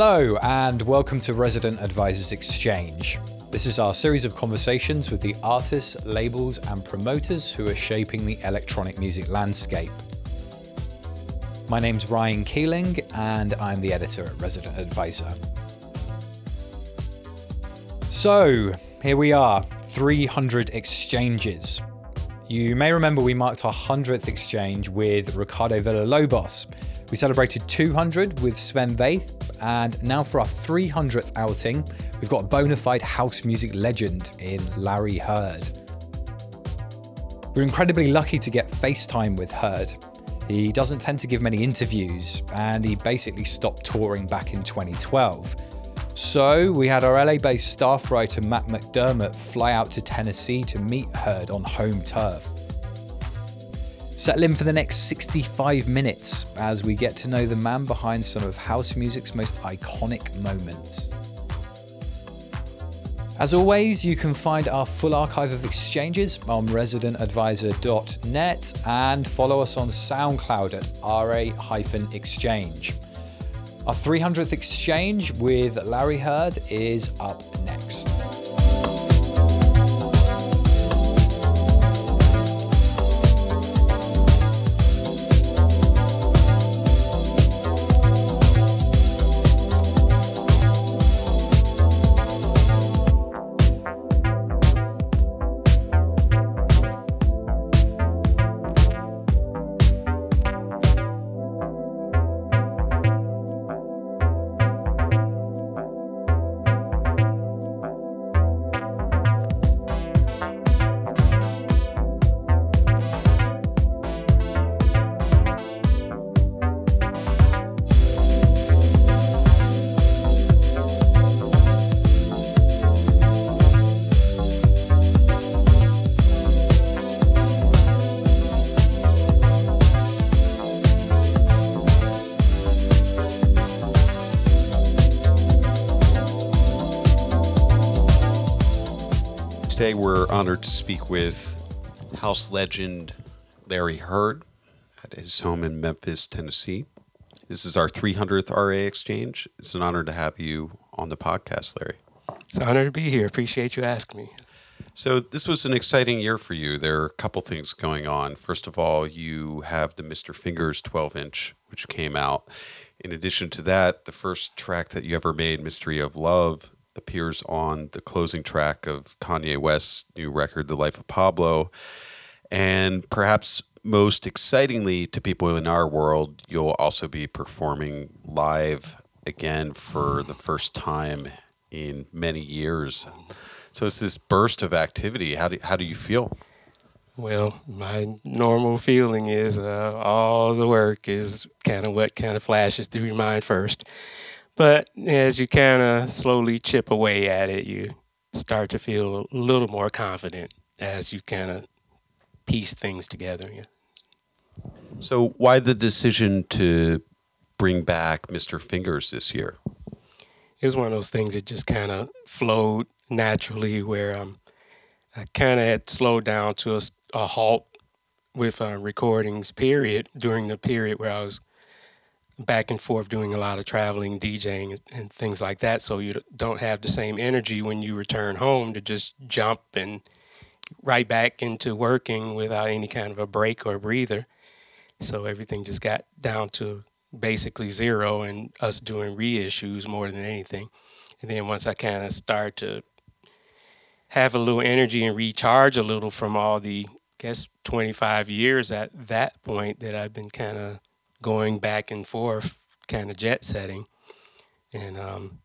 Hello, and welcome to Resident Advisors Exchange. This is our series of conversations with the artists, labels, and promoters who are shaping the electronic music landscape. My name's Ryan Keeling, and I'm the editor at Resident Advisor. So, here we are 300 exchanges. You may remember we marked our 100th exchange with Ricardo Villalobos. We celebrated 200 with Sven Väth, and now for our 300th outing, we've got a bona fide house music legend in Larry Heard. We're incredibly lucky to get FaceTime with Heard. He doesn't tend to give many interviews, and he basically stopped touring back in 2012. So we had our LA based staff writer Matt McDermott fly out to Tennessee to meet Heard on home turf. Settle in for the next 65 minutes as we get to know the man behind some of house music's most iconic moments. As always, you can find our full archive of exchanges on residentadvisor.net and follow us on SoundCloud at RA-exchange. Our 300th exchange with Larry Heard is up we're honored to speak with house legend Larry Heard at his home in Memphis, Tennessee. This is our 300th RA exchange. It's an honor to have you on the podcast, Larry. It's an honor to be here. Appreciate you asking me. So, this was an exciting year for you. There are a couple things going on. First of all, you have the Mr. Fingers 12 inch, which came out. In addition to that, the first track that you ever made, Mystery of Love, appears on the closing track of Kanye West's new record, The Life of Pablo. And perhaps most excitingly to people in our world, you'll also be performing live again for the first time in many years. So it's this burst of activity. How do, how do you feel? Well, my normal feeling is uh, all the work is kind of what kind of flashes through your mind first. But as you kind of slowly chip away at it, you start to feel a little more confident as you kind of piece things together. Yeah. So why the decision to bring back Mr. Fingers this year? It was one of those things that just kind of flowed naturally where um, I kind of had slowed down to a, a halt with uh, recordings period during the period where I was back and forth doing a lot of traveling, DJing, and, things like that. So you don't have the same energy when you return home to just jump and right back into working without any kind of a break or breather. So everything just got down to basically zero and us doing reissues more than anything. And then once I kind of start to have a little energy and recharge a little from all the, I guess, 25 years at that point that I've been kind of going back and forth, kind of jet setting. And um,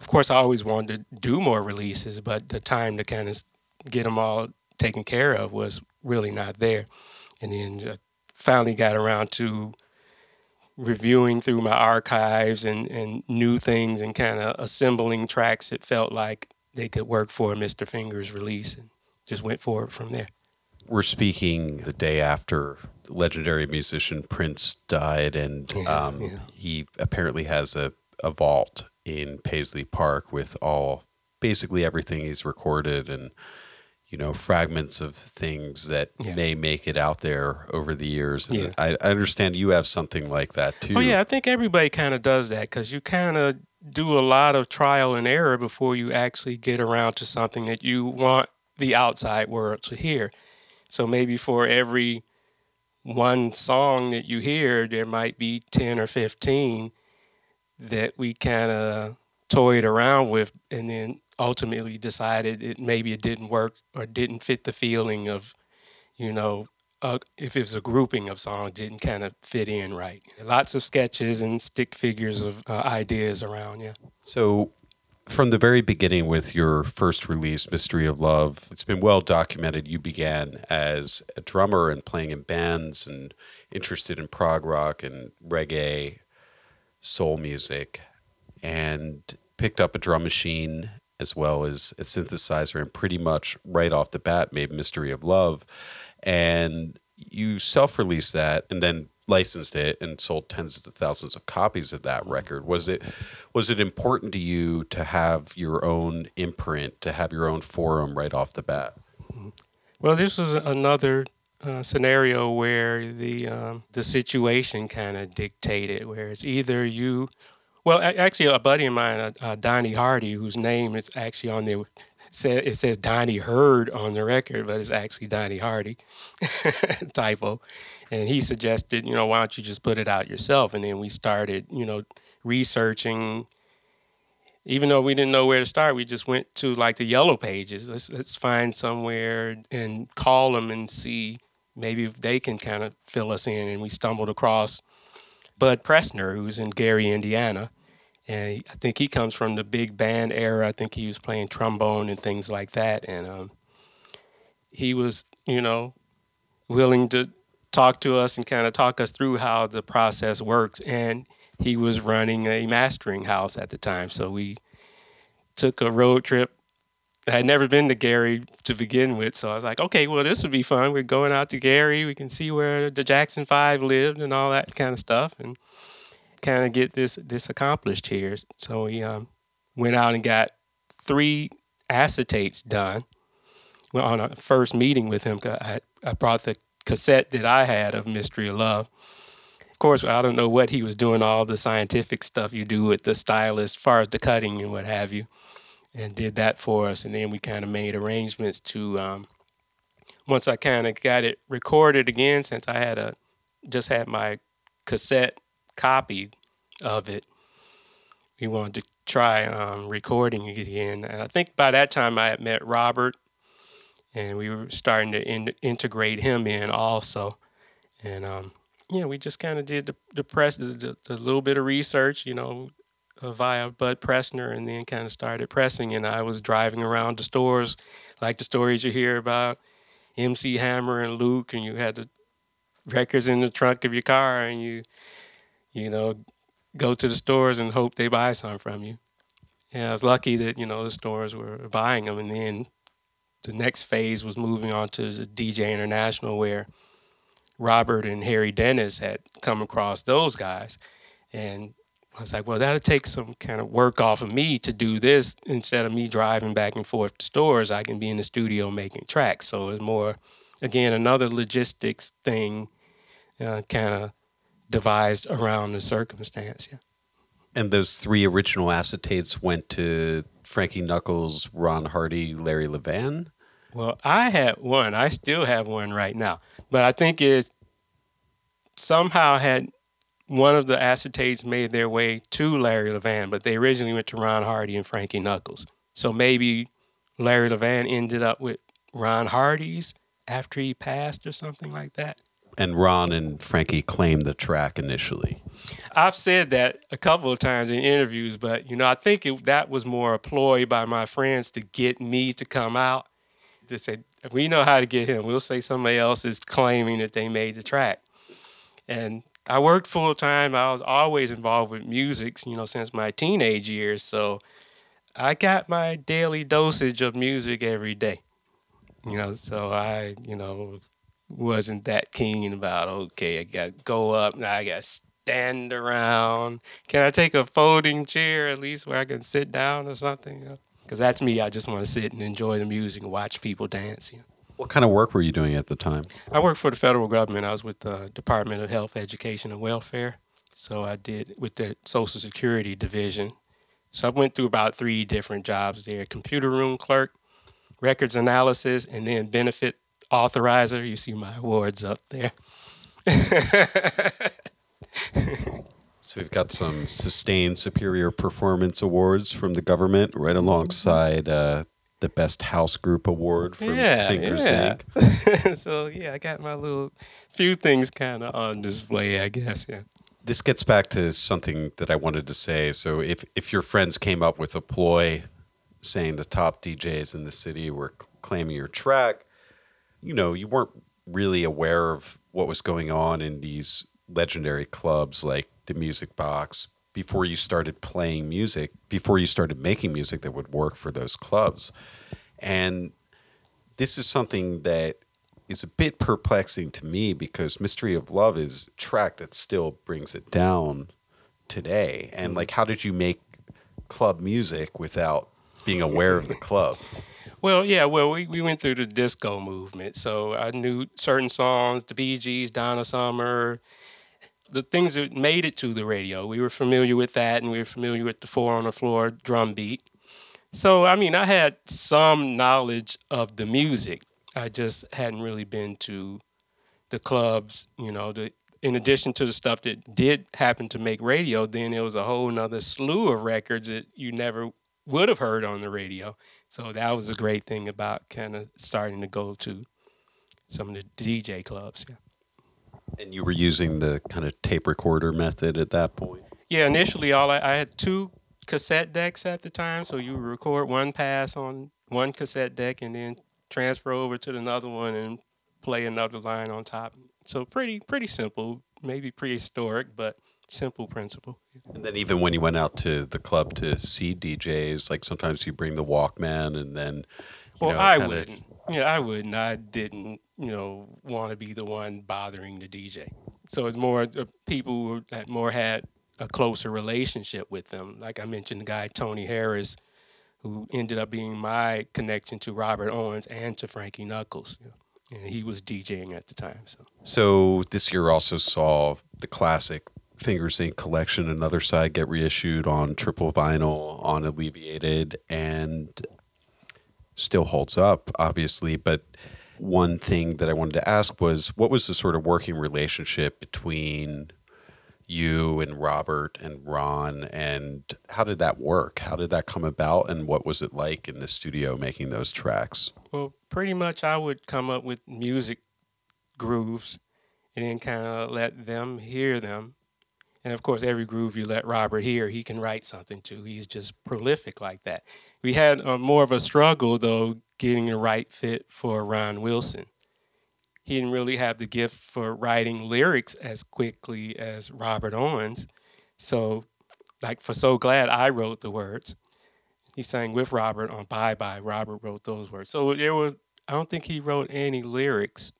of course, I always wanted to do more releases, but the time to kind of get them all taken care of was really not there. And then I finally got around to reviewing through my archives and, and new things and kind of assembling tracks that felt like they could work for Mr. Fingers release and just went forward from there. We're speaking the day after legendary musician Prince died, and Yeah, um, yeah. he apparently has a, a vault in Paisley Park with all basically everything he's recorded. And you know, fragments of things that Yeah. may make it out there over the years. And Yeah. I, I understand you have something like that too. Oh yeah, I think everybody kind of does that because you kind of do a lot of trial and error before you actually get around to something that you want the outside world to hear. So maybe for every one song that you hear, there might be ten or fifteen that we kind of toyed around with, and then ultimately decided it maybe it didn't work or didn't fit the feeling of, you know, uh, if it was a grouping of songs, didn't kind of fit in right. Lots of sketches and stick figures of uh, ideas around, yeah. So, from the very beginning, with your first release, Mystery of Love, it's been well documented. You began as a drummer and playing in bands and interested in prog rock and reggae, soul music, and picked up a drum machine as well as a synthesizer, and pretty much right off the bat made Mystery of Love. And you self released that and then licensed it and sold tens of thousands of copies of that record. Was it was it important to you to have your own imprint, to have your own forum right off the bat? Well, this was another uh, scenario where the um, the situation kind of dictated, where it's either you, well, actually, a buddy of mine, uh, uh, Donnie Hardy, whose name is actually on said it says Donnie Heard on the record, but it's actually Donnie Hardy, typo, and he suggested, you know, why don't you just put it out yourself? And then we started, you know, researching even though we didn't know where to start, we just went to like the yellow pages. Let's let's find somewhere and call them and see maybe if they can kind of fill us in. And we stumbled across Bud Pressner, who's in Gary, Indiana, and I think he comes from the big band era. I think he was playing trombone and things like that, and um, he was, you know, willing to talk to us and kind of talk us through how the process works. And he was running a mastering house at the time. So we took a road trip. I had never been to Gary to begin with. So I was like, okay, well, this would be fun. We're going out to Gary. We can see where the Jackson Five lived and all that kind of stuff and kind of get this, this accomplished here. So we um, went out and got three acetates done. Well, on a first meeting with him, I, I brought the cassette that I had of Mystery of Love of course, I don't know what he was doing, all the scientific stuff you do with the stylus, as far as the cutting and what have you, and did that for us. And then we kind of made arrangements to, um, once I kind of got it recorded again, since I had a, just had my cassette copy of it, we wanted to try um, recording it again. And I think by that time I had met Robert, and we were starting to in- integrate him in also. And um, yeah, we just kind of did the the press, the, the, the little bit of research, you know, uh, via Bud Pressner, and then kind of started pressing. And I was driving around the stores, like the stories you hear about MC Hammer and Luke, and you had the records in the trunk of your car, and you, you know, go to the stores and hope they buy some from you. And I was lucky that you know the stores were buying them, and then the next phase was moving on to DJ International, where Robert and Harry Dennis had come across those guys. And I was like, well, that'll take some kind of work off of me to do this. Instead of me driving back and forth to stores, I can be in the studio making tracks. So it's more, again, another logistics thing uh, kind of devised around the circumstance. Yeah. And those three original acetates went to Frankie Knuckles, Ron Hardy, Larry Levan. Well, I had one. I still have one right now. But I think it somehow had one of the acetates made their way to Larry Levan, but they originally went to Ron Hardy and Frankie Knuckles. So maybe Larry Levan ended up with Ron Hardy's after he passed or something like that. And Ron and Frankie claimed the track initially. I've said that a couple of times in interviews, but you know, I think it, that was more a ploy by my friends to get me to come out. To say we know how to get him. We'll say somebody else is claiming that they made the track. And I worked full time. I was always involved with music, you know, since my teenage years. So I got my daily dosage of music every day. You know, so I, you know, wasn't that keen about okay, I got to go up now. I got to stand around. Can I take a folding chair at least where I can sit down or something? Uh, because that's me. I just want to sit and enjoy the music and watch people dance. What kind of work were you doing at the time? I worked for the federal government. I was with the Department of Health, Education, and Welfare. So I did with the Social Security Division. So I went through about three different jobs there computer room clerk, records analysis, and then benefit authorizer. You see my awards up there. So we've got some sustained superior performance awards from the government, right alongside uh, the best house group award from yeah, Fingers yeah. Inc. so yeah, I got my little few things kind of on display, I guess. Yeah. This gets back to something that I wanted to say. So if if your friends came up with a ploy saying the top DJs in the city were c- claiming your track, you know, you weren't really aware of what was going on in these legendary clubs like the Music Box before you started playing music, before you started making music that would work for those clubs. And this is something that is a bit perplexing to me because Mystery of Love is a track that still brings it down today. And mm-hmm. like how did you make club music without being aware of the club? Well, yeah, well, we, we went through the disco movement. So I knew certain songs, the Bee Gees, Donna Summer, the things that made it to the radio. We were familiar with that and we were familiar with the four on the floor drum beat. So, I mean, I had some knowledge of the music. I just hadn't really been to the clubs, you know, the, in addition to the stuff that did happen to make radio, then there was a whole nother slew of records that you never would have heard on the radio. So that was a great thing about kind of starting to go to some of the DJ clubs. Yeah. And you were using the kind of tape recorder method at that point? Yeah, initially all I, I had two cassette decks at the time, so you record one pass on one cassette deck and then transfer over to another one and play another line on top. So pretty pretty simple, maybe prehistoric, but simple principle. And then even when you went out to the club to see DJs, like sometimes you bring the Walkman and then Well, know, I kinda- wouldn't. Yeah, I wouldn't. I didn't, you know, want to be the one bothering the DJ. So it's more the people that more had a closer relationship with them. Like I mentioned, the guy Tony Harris, who ended up being my connection to Robert Owens and to Frankie Knuckles. you know, And he was DJing at the time. So So this year also saw the classic Fingers Inc. collection, another side get reissued on triple vinyl on Alleviated and still holds up, obviously. But one thing that I wanted to ask was what was the sort of working relationship between you and Robert and Ron and how did that work? How did that come about and what was it like in the studio making those tracks? Well, pretty much I would come up with music grooves and then kind of let them hear them. And of course, every groove you let Robert hear, he can write something to. He's just prolific like that. We had uh, more of a struggle, though, getting the right fit for Ron Wilson. He didn't really have the gift for writing lyrics as quickly as Robert Owens. So, like, for So Glad, I wrote the words he sang with Robert on Bye Bye. Robert wrote those words. So there were, I don't think he wrote any lyrics.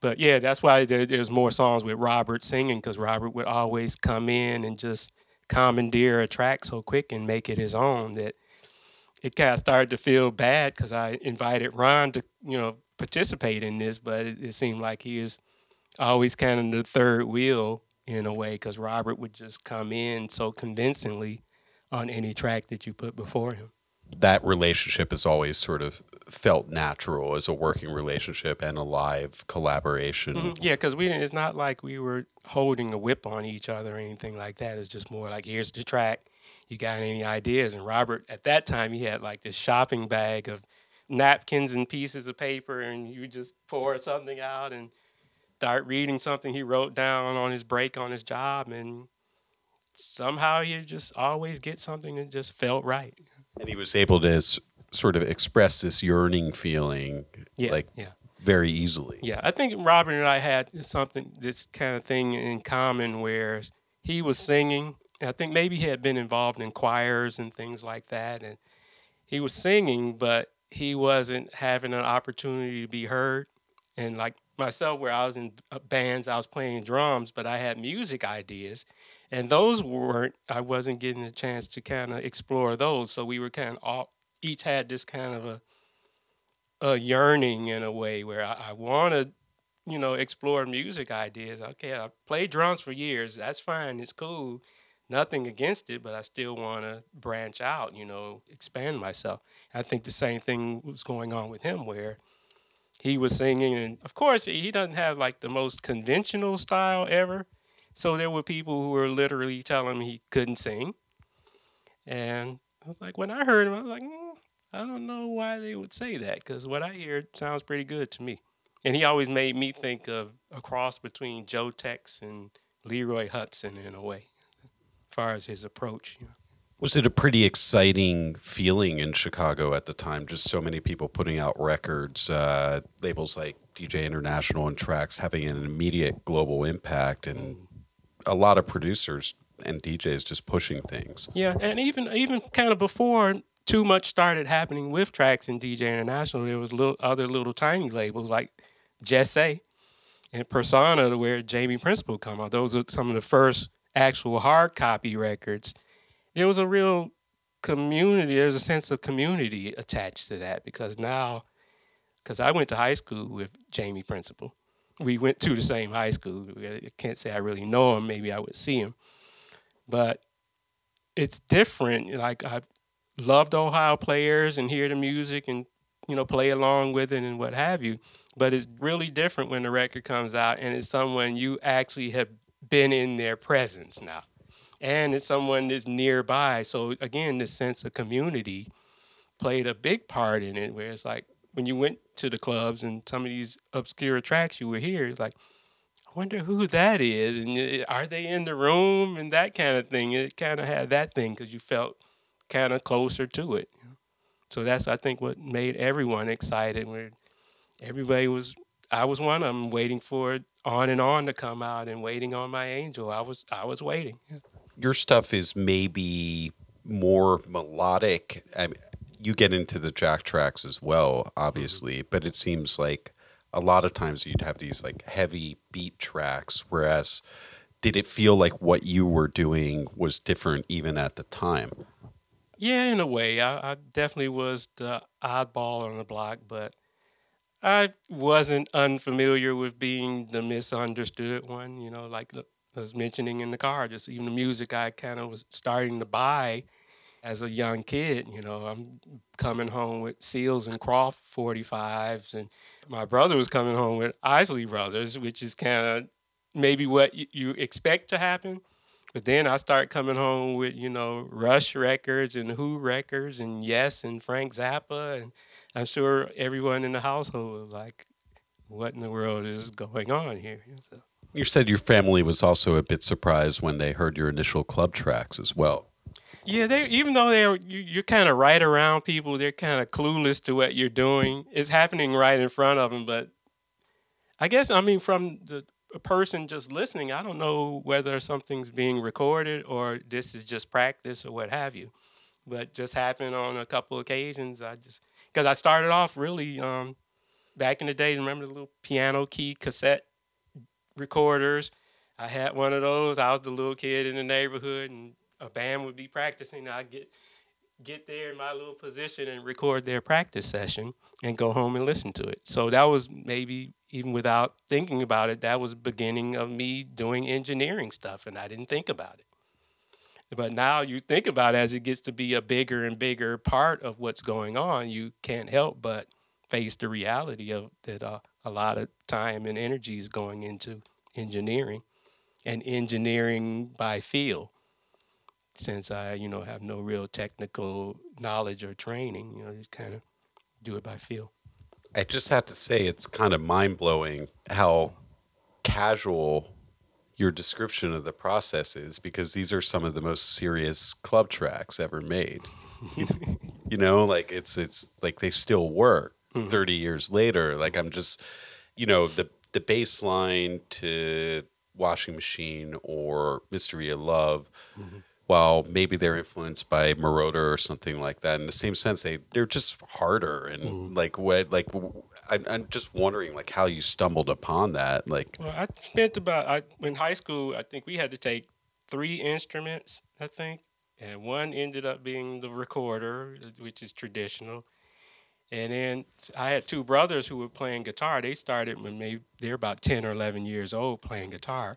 But yeah, that's why there, there's more songs with Robert singing because Robert would always come in and just commandeer a track so quick and make it his own that it kind of started to feel bad because I invited Ron to, you know, participate in this, but it, it seemed like he was always kind of the third wheel in a way because Robert would just come in so convincingly on any track that you put before him. that relationship has always sort of felt natural as a working relationship and a live collaboration. Mhm. Yeah, because we didn't. It's not like we were holding a whip on each other or anything like that. It's just more like, here's the track. You got any ideas? And Robert, at that time, he had like this shopping bag of napkins and pieces of paper, and you just pour something out and start reading something he wrote down on his break on his job, and somehow you just always get something that just felt right. And he was able to sort of express this yearning feeling Yeah, like yeah. very easily. Yeah, I think Robin and I had something, this kind of thing in common where he was singing. I think maybe he had been involved in choirs and things like that. And he was singing, but he wasn't having an opportunity to be heard. And like myself, where I was in uh, bands, I was playing drums, but I had music ideas. And those weren't, I wasn't getting a chance to kind of explore those. So we were kind of off, each had this kind of a a yearning in a way where I, I want to, you know, explore music ideas. Okay, I played drums for years. That's fine. It's cool. Nothing against it, but I still want to branch out. You know, expand myself. I think the same thing was going on with him, where he was singing, and of course, he doesn't have like the most conventional style ever. So there were people who were literally telling me he couldn't sing, and I was like, when I heard him, I was like, mm, I don't know why they would say that because what I hear sounds pretty good to me. And he always made me think of a cross between Joe Tex and Leroy Hutson in a way, as far as his approach. You know. Was it a pretty exciting feeling in Chicago at the time? Just so many people putting out records, uh, labels like DJ International and Tracks having an immediate global impact, and a lot of producers and DJs just pushing things. Yeah, and even even kind of before too much started happening with tracks and DJ International, there was little other little tiny labels like Jes Say and Persona, where Jamie Principle come out. Those are some of the first actual hard copy records. There was a real community. There's a sense of community attached to that because now, because I went to high school with Jamie Principle. We went to the same high school. I can't say I really know him. Maybe I would see him but it's different. Like I love the Ohio players and hear the music and you know play along with it and what have you. But it's really different when the record comes out and it's someone you actually have been in their presence now, and it's someone that's nearby. So again, the sense of community played a big part in it. Where it's like when you went to the clubs and some of these obscure tracks you were here, it's like I wonder who that is, and uh, are they in the room, and that kind of thing. It kind of had that thing because you felt kind of closer to it. So that's I think what made everyone excited. Where everybody was, I was one of them waiting for it on and on to come out, and waiting on my angel. I was I was waiting. Your stuff is maybe more melodic. I mean, you get into the jack tracks as well, obviously, mm-hmm. but it seems like a lot of times you'd have these like heavy beat tracks whereas did it feel like what you were doing was different even at the time? Yeah in a way. I, I definitely was the oddball on the block but i wasn't unfamiliar with being the misunderstood one you know like i was mentioning in the car just even the music i kind of was starting to buy as a young kid, you know, I'm coming home with Seals and Crofts 45s, and my brother was coming home with Isley Brothers, which is kind of maybe what you expect to happen. But then I start coming home with, you know, Rush records and Who records and Yes and Frank Zappa. And I'm sure everyone in the household was like, what in the world is going on here? So. You said your family was also a bit surprised when they heard your initial club tracks as well. Yeah, they even though they're you, you're kind of right around people, they're kind of clueless to what you're doing. It's happening right in front of them, but I guess I mean from the person just listening, I don't know whether something's being recorded or this is just practice or what have you. But just happened on a couple occasions. I just because I started off really um, back in the day. Remember the little piano key cassette recorders? I had one of those. I was the little kid in the neighborhood, and a band would be practicing, I'd get get there in my little position and record their practice session and go home and listen to it. So that was maybe even without thinking about it, that was beginning of me doing engineering stuff and I didn't think about it. But now you think about it as it gets to be a bigger and bigger part of what's going on, you can't help but face the reality of that uh, a lot of time and energy is going into engineering and engineering by feel since I, you know, have no real technical knowledge or training, you know, just kind of do it by feel. I just have to say, it's kind of mind blowing how casual your description of the process is because these are some of the most serious club tracks ever made. you know, like it's it's like they still work mm-hmm. 30 years later. Like I'm just, you know, the the bass line to Washing Machine or Mystery of Love. Mm-hmm while maybe they're influenced by Moroder or something like that. In the same sense, they they're just harder and mm. like what like I, I'm just wondering like how you stumbled upon that. Like, well, I spent about I in high school. I think we had to take three instruments. I think, and one ended up being the recorder, which is traditional. And then I had two brothers who were playing guitar. They started when maybe they're about 10 or 11 years old playing guitar.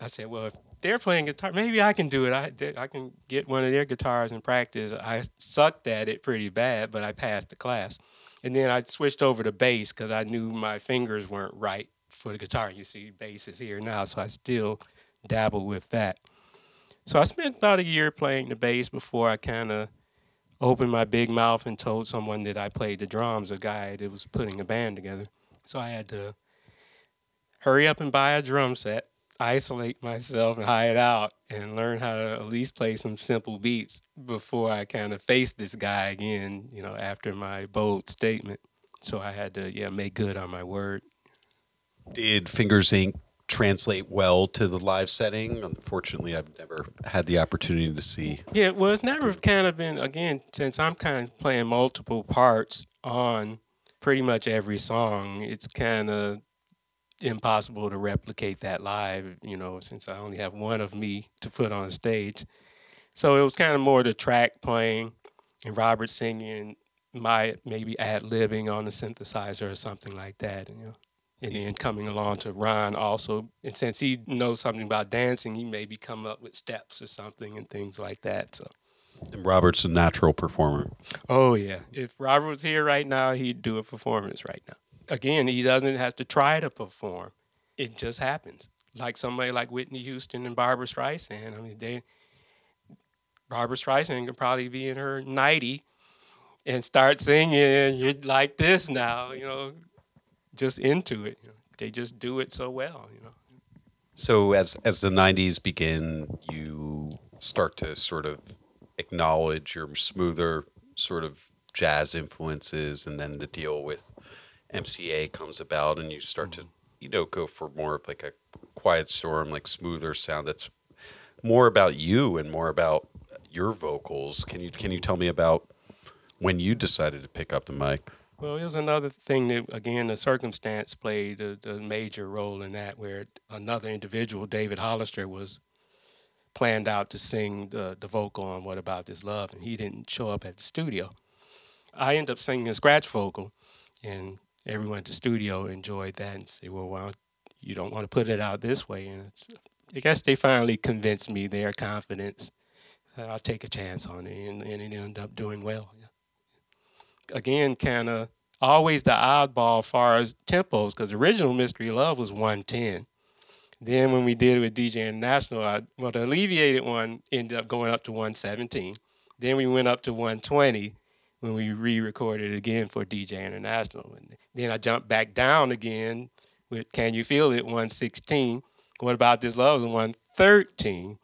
I said, well, if they're playing guitar, maybe I can do it. I, I can get one of their guitars and practice. I sucked at it pretty bad, but I passed the class. And then I switched over to bass because I knew my fingers weren't right for the guitar. You see, bass is here now, so I still dabble with that. So I spent about a year playing the bass before I kind of opened my big mouth and told someone that I played the drums, a guy that was putting a band together. So I had to hurry up and buy a drum set, isolate myself and hide out, and learn how to at least play some simple beats before I kind of face this guy again, you know, after my bold statement. So I had to, yeah, make good on my word. Did Fingers Inc translate well to the live setting. Unfortunately, I've never had the opportunity to see. Yeah, well, it's never kind of been again since I'm kind of playing multiple parts on pretty much every song. It's kind of impossible to replicate that live, you know, since I only have one of me to put on stage. So it was kind of more the track playing and Robert singing, my maybe ad libbing on the synthesizer or something like that. You know and then coming along to Ron also, and since he knows something about dancing, he maybe come up with steps or something and things like that. So. And Robert's a natural performer. Oh yeah, if Robert was here right now, he'd do a performance right now. Again, he doesn't have to try to perform; it just happens. Like somebody like Whitney Houston and Barbra Streisand. I mean, they Barbra Streisand could probably be in her ninety and start singing. and You're like this now, you know just into it. You know, they just do it so well. You know. So as as the '90s begin, you start to sort of acknowledge your smoother sort of jazz influences, and then to deal with MCA comes about, and you start to you know go for more of like a quiet storm, like smoother sound that's more about you and more about your vocals. Can you can you tell me about when you decided to pick up the mic? Well, it was another thing that, again, the circumstance played a, a, major role in that, where another individual, David Hollister, was planned out to sing the, the vocal on What About This Love, and he didn't show up at the studio. I ended up singing a scratch vocal, and everyone at the studio enjoyed that and said, well, well, you don't want to put it out this way. And I guess they finally convinced me their confidence. I'll take a chance on it, and, and it ended up doing well. Yeah again kind of always the oddball as far as tempos because original Mystery Love was 110. Then when we did it with DJ International, I, well, the alleviated one ended up going up to 117. Then we went up to 120 when we re-recorded again for DJ International. And then I jumped back down again with Can You Feel It 116. What about this love was 113.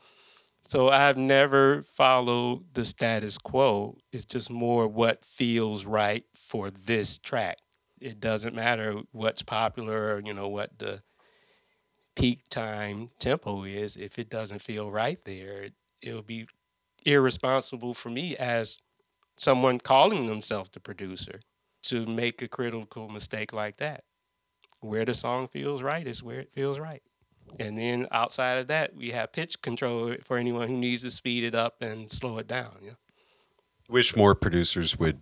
So I've never followed the status quo. It's just more what feels right for this track. It doesn't matter what's popular or, you know, what the peak time tempo is. If it doesn't feel right there, it, it'll be irresponsible for me as someone calling themselves the producer to make a critical mistake like that. Where the song feels right is where it feels right. And then outside of that, we have pitch control for anyone who needs to speed it up and slow it down. Yeah. Wish more producers would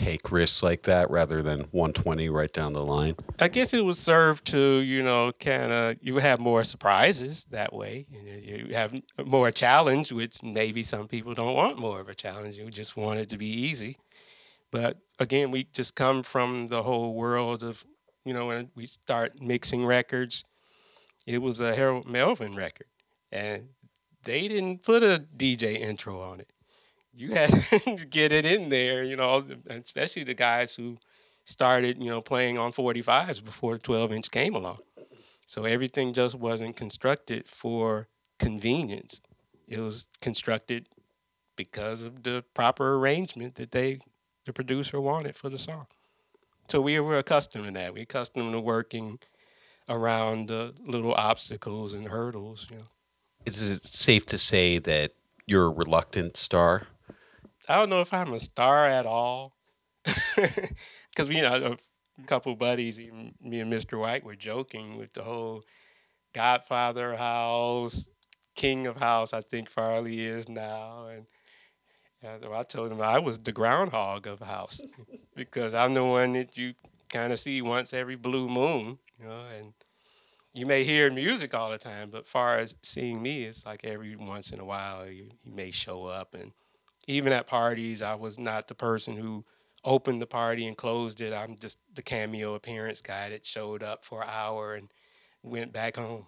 take risks like that rather than 120 right down the line. I guess it would serve to, you know, kind of you have more surprises that way. You have more challenge, which maybe some people don't want more of a challenge. You just want it to be easy. But again, we just come from the whole world of, you know, when we start mixing records, it was a Harold Melvin record, and they didn't put a DJ intro on it. You had to get it in there, you know, especially the guys who started, you know, playing on 45s before the 12 inch came along. So everything just wasn't constructed for convenience. It was constructed because of the proper arrangement that they, the producer wanted for the song. So we were accustomed to that. We accustomed to working around the little obstacles and hurdles. You know. Is it safe to say that you're a reluctant star? I don't know if I'm a star at all, because you know a couple buddies, me and Mr. White, were joking with the whole Godfather house, king of house. I think Farley is now, and I told him I was the groundhog of house because I'm the one that you kind of see once every blue moon, you know, and you may hear music all the time, but far as seeing me, it's like every once in a while you, you may show up. And even at parties, I was not the person who opened the party and closed it. I'm just the cameo appearance guy that showed up for an hour and went back home.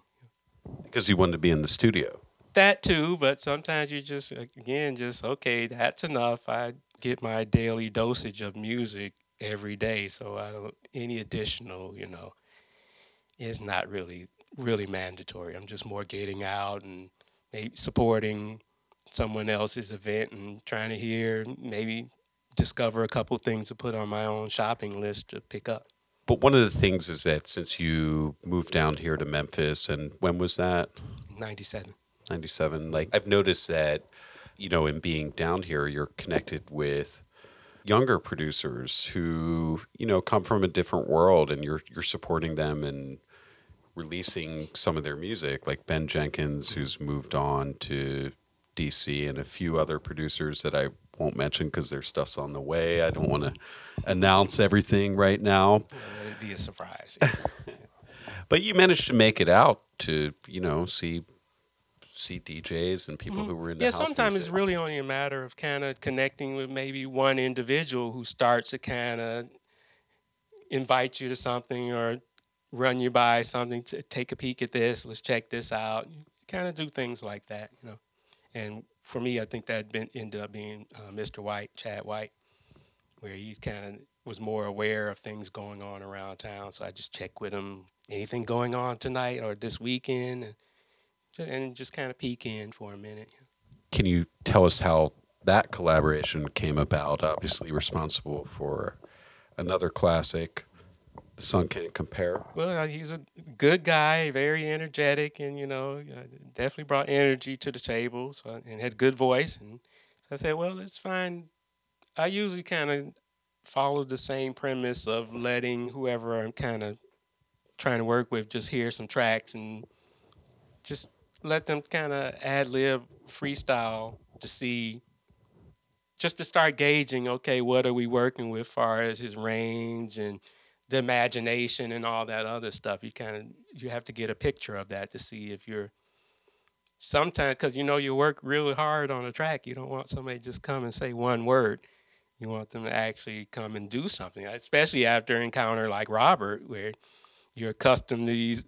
Because you wanted to be in the studio. That too, but sometimes you just, again, just, okay, that's enough. I get my daily dosage of music every day. So I don't, any additional, you know, is not really really mandatory. I'm just more getting out and maybe supporting someone else's event and trying to hear maybe discover a couple things to put on my own shopping list to pick up. But one of the things is that since you moved down here to Memphis, and when was that? 97. 97. Like, I've noticed that, you know, in being down here, you're connected with younger producers who, you know, come from a different world and you're, you're supporting them and releasing some of their music, like Ben Jenkins, who's moved on to DC, and a few other producers that I won't mention because their stuff's on the way. I don't want to announce everything right now. It'd be a surprise. but you managed to make it out to, you know, see see DJs and people mm-hmm. who were in the yeah. sometimes it's really only a matter of kind of connecting with maybe one individual who starts to kind of invite you to something or run you by something to take a peek at this let's check this out kind of do things like that you know and for me i think that been ended up being uh, mr white chad white where he kind of was more aware of things going on around town so i just check with him anything going on tonight or this weekend and and just kind of peek in for a minute. Can you tell us how that collaboration came about? Obviously, responsible for another classic, "The Sun Can't Compare." Well, uh, he's a good guy, very energetic, and you know, uh, definitely brought energy to the table. So and had good voice, and so I said, well, it's fine. I usually kind of follow the same premise of letting whoever I'm kind of trying to work with just hear some tracks and just let them kind of ad lib freestyle to see just to start gauging okay what are we working with far as his range and the imagination and all that other stuff you kind of you have to get a picture of that to see if you're sometimes because you know you work really hard on a track you don't want somebody just come and say one word. You want them to actually come and do something especially after an encounter like robert where you're accustomed to these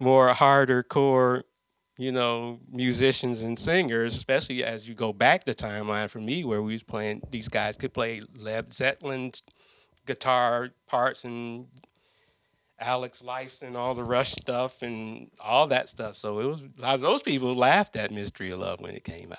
more harder core you know, musicians and singers, especially as you go back the timeline for me, where we was playing, these guys could play Led Zeppelin's guitar parts and Alex Lifeson and all the Rush stuff and all that stuff. So it was a lot of those people laughed at Mystery of Love when it came out.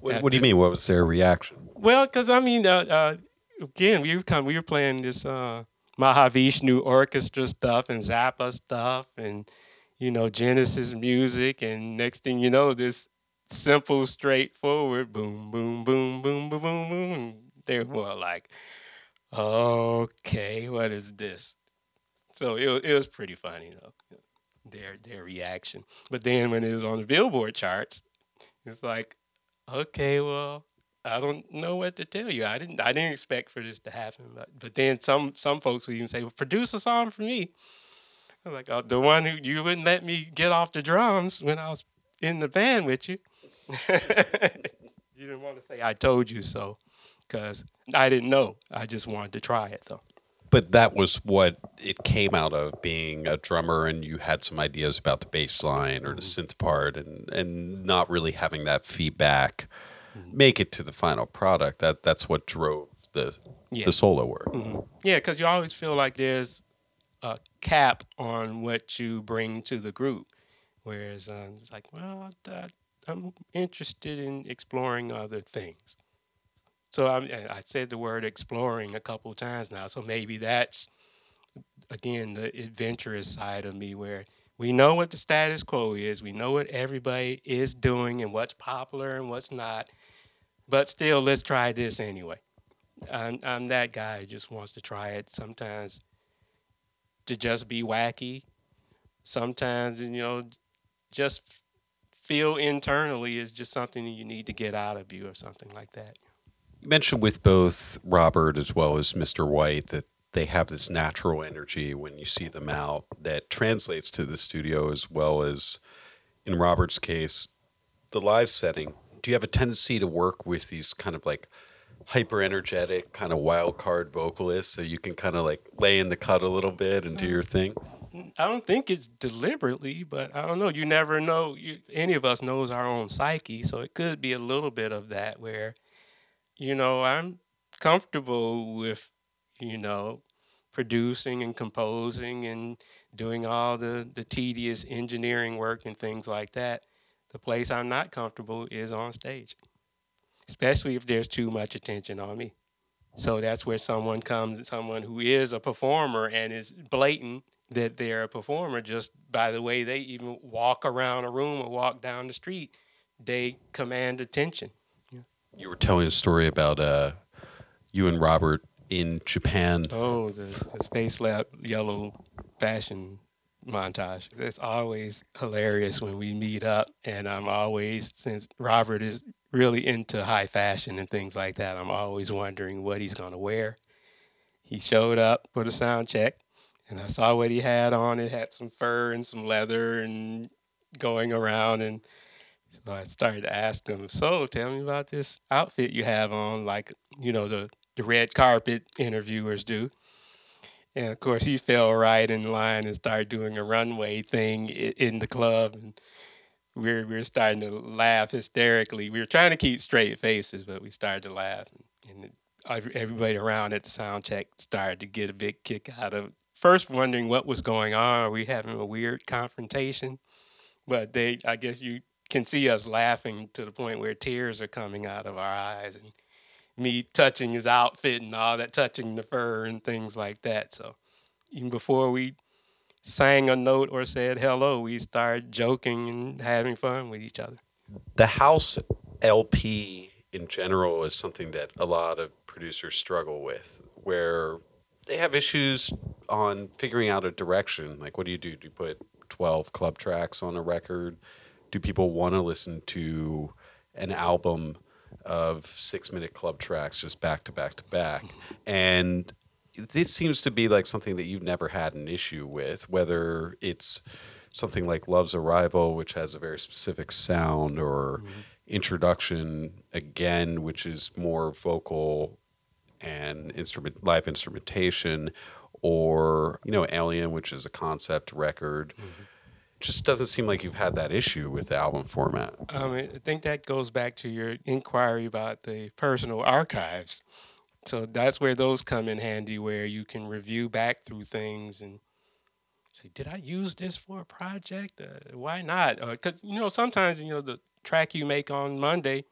What, what do you mean? What was their reaction? Well, because I mean, uh, uh, again, we were we were playing this uh, Mahavishnu orchestra stuff and Zappa stuff and you know, Genesis music, and next thing you know, this simple, straightforward boom, boom, boom, boom, boom, boom, boom. They're more like, okay, what is this? So it it was pretty funny though, their their reaction. But then when it was on the Billboard charts, it's like, okay, well, I don't know what to tell you. I didn't I didn't expect for this to happen. But but then some some folks would even say, well, produce a song for me I'm like uh, the one who you wouldn't let me get off the drums when I was in the band with you. you didn't want to say I told you so because I didn't know. I just wanted to try it though. But that was what it came out of being a drummer, and you had some ideas about the bass line or the mm-hmm. synth part, and and not really having that feedback mm-hmm. make it to the final product. That that's what drove the yeah. the solo work. Mm-hmm. Yeah, because you always feel like there's a cap on what you bring to the group. Whereas um, it's like, well, I, I'm interested in exploring other things. So I, I said the word exploring a couple times now. So maybe that's again the adventurous side of me, where we know what the status quo is, we know what everybody is doing and what's popular and what's not, but still, let's try this anyway. I'm, I'm that guy who just wants to try it. Sometimes to just be wacky. Sometimes, you know, just feel internally is just something that you need to get out of you or something like that. You mentioned with both Robert as well as Mr. White that they have this natural energy when you see them out that translates to the studio as well as in Robert's case, the live setting. Do you have a tendency to work with these kind of like hyper energetic, kind of wild card vocalists so you can kind of like lay in the cut a little bit and do mm. your thing? I don't think it's deliberately, but I don't know. You never know. You, any of us knows our own psyche, so it could be a little bit of that where, you know, I'm comfortable with, you know, producing and composing and doing all the the tedious engineering work and things like that. The place I'm not comfortable is on stage, especially if there's too much attention on me. So that's where someone comes, someone who is a performer and is blatant that they're a performer just by the way they even walk around a room or walk down the street. They command attention. You were telling a story about uh, you and Robert in Japan. Oh, the, the Space Lab yellow fashion montage. It's always hilarious when we meet up, and I'm always since Robert is really into high fashion and things like that. I'm always wondering what he's gonna wear. He showed up for the sound check, and I saw what he had on. It had some fur and some leather and going around and so I started to ask him, so tell me about this outfit you have on, like, you know, the, the red carpet interviewers do. And of course, he fell right in line and started doing a runway thing in the club. And we were, we were starting to laugh hysterically. We were trying to keep straight faces, but we started to laugh. And everybody around at the sound check started to get a big kick out of first wondering what was going on. Are we having a weird confrontation? But they, I guess you can see us laughing to the point where tears are coming out of our eyes and me touching his outfit and all that, touching the fur and things like that. So even before we sang a note or said hello, we started joking and having fun with each other. The house LP in general is something that a lot of producers struggle with, where they have issues on figuring out a direction. Like, what do you do? Do you put 12 club tracks on a record? Do people want to listen to an album of six minute club tracks just back to back to back? And this seems to be like something that you've never had an issue with, whether it's something like Love's Arrival, which has a very specific sound, or mm-hmm. Introduction, again, which is more vocal and instrument live instrumentation, or you know Alien, which is a concept record. Mm-hmm. Just doesn't seem like you've had that issue with the album format. I mean, I think that goes back to your inquiry about the personal archives. So that's where those come in handy, where you can review back through things and say, "Did I use this for a project? Uh, why not?" Because uh, you know, sometimes you know the track you make on Monday,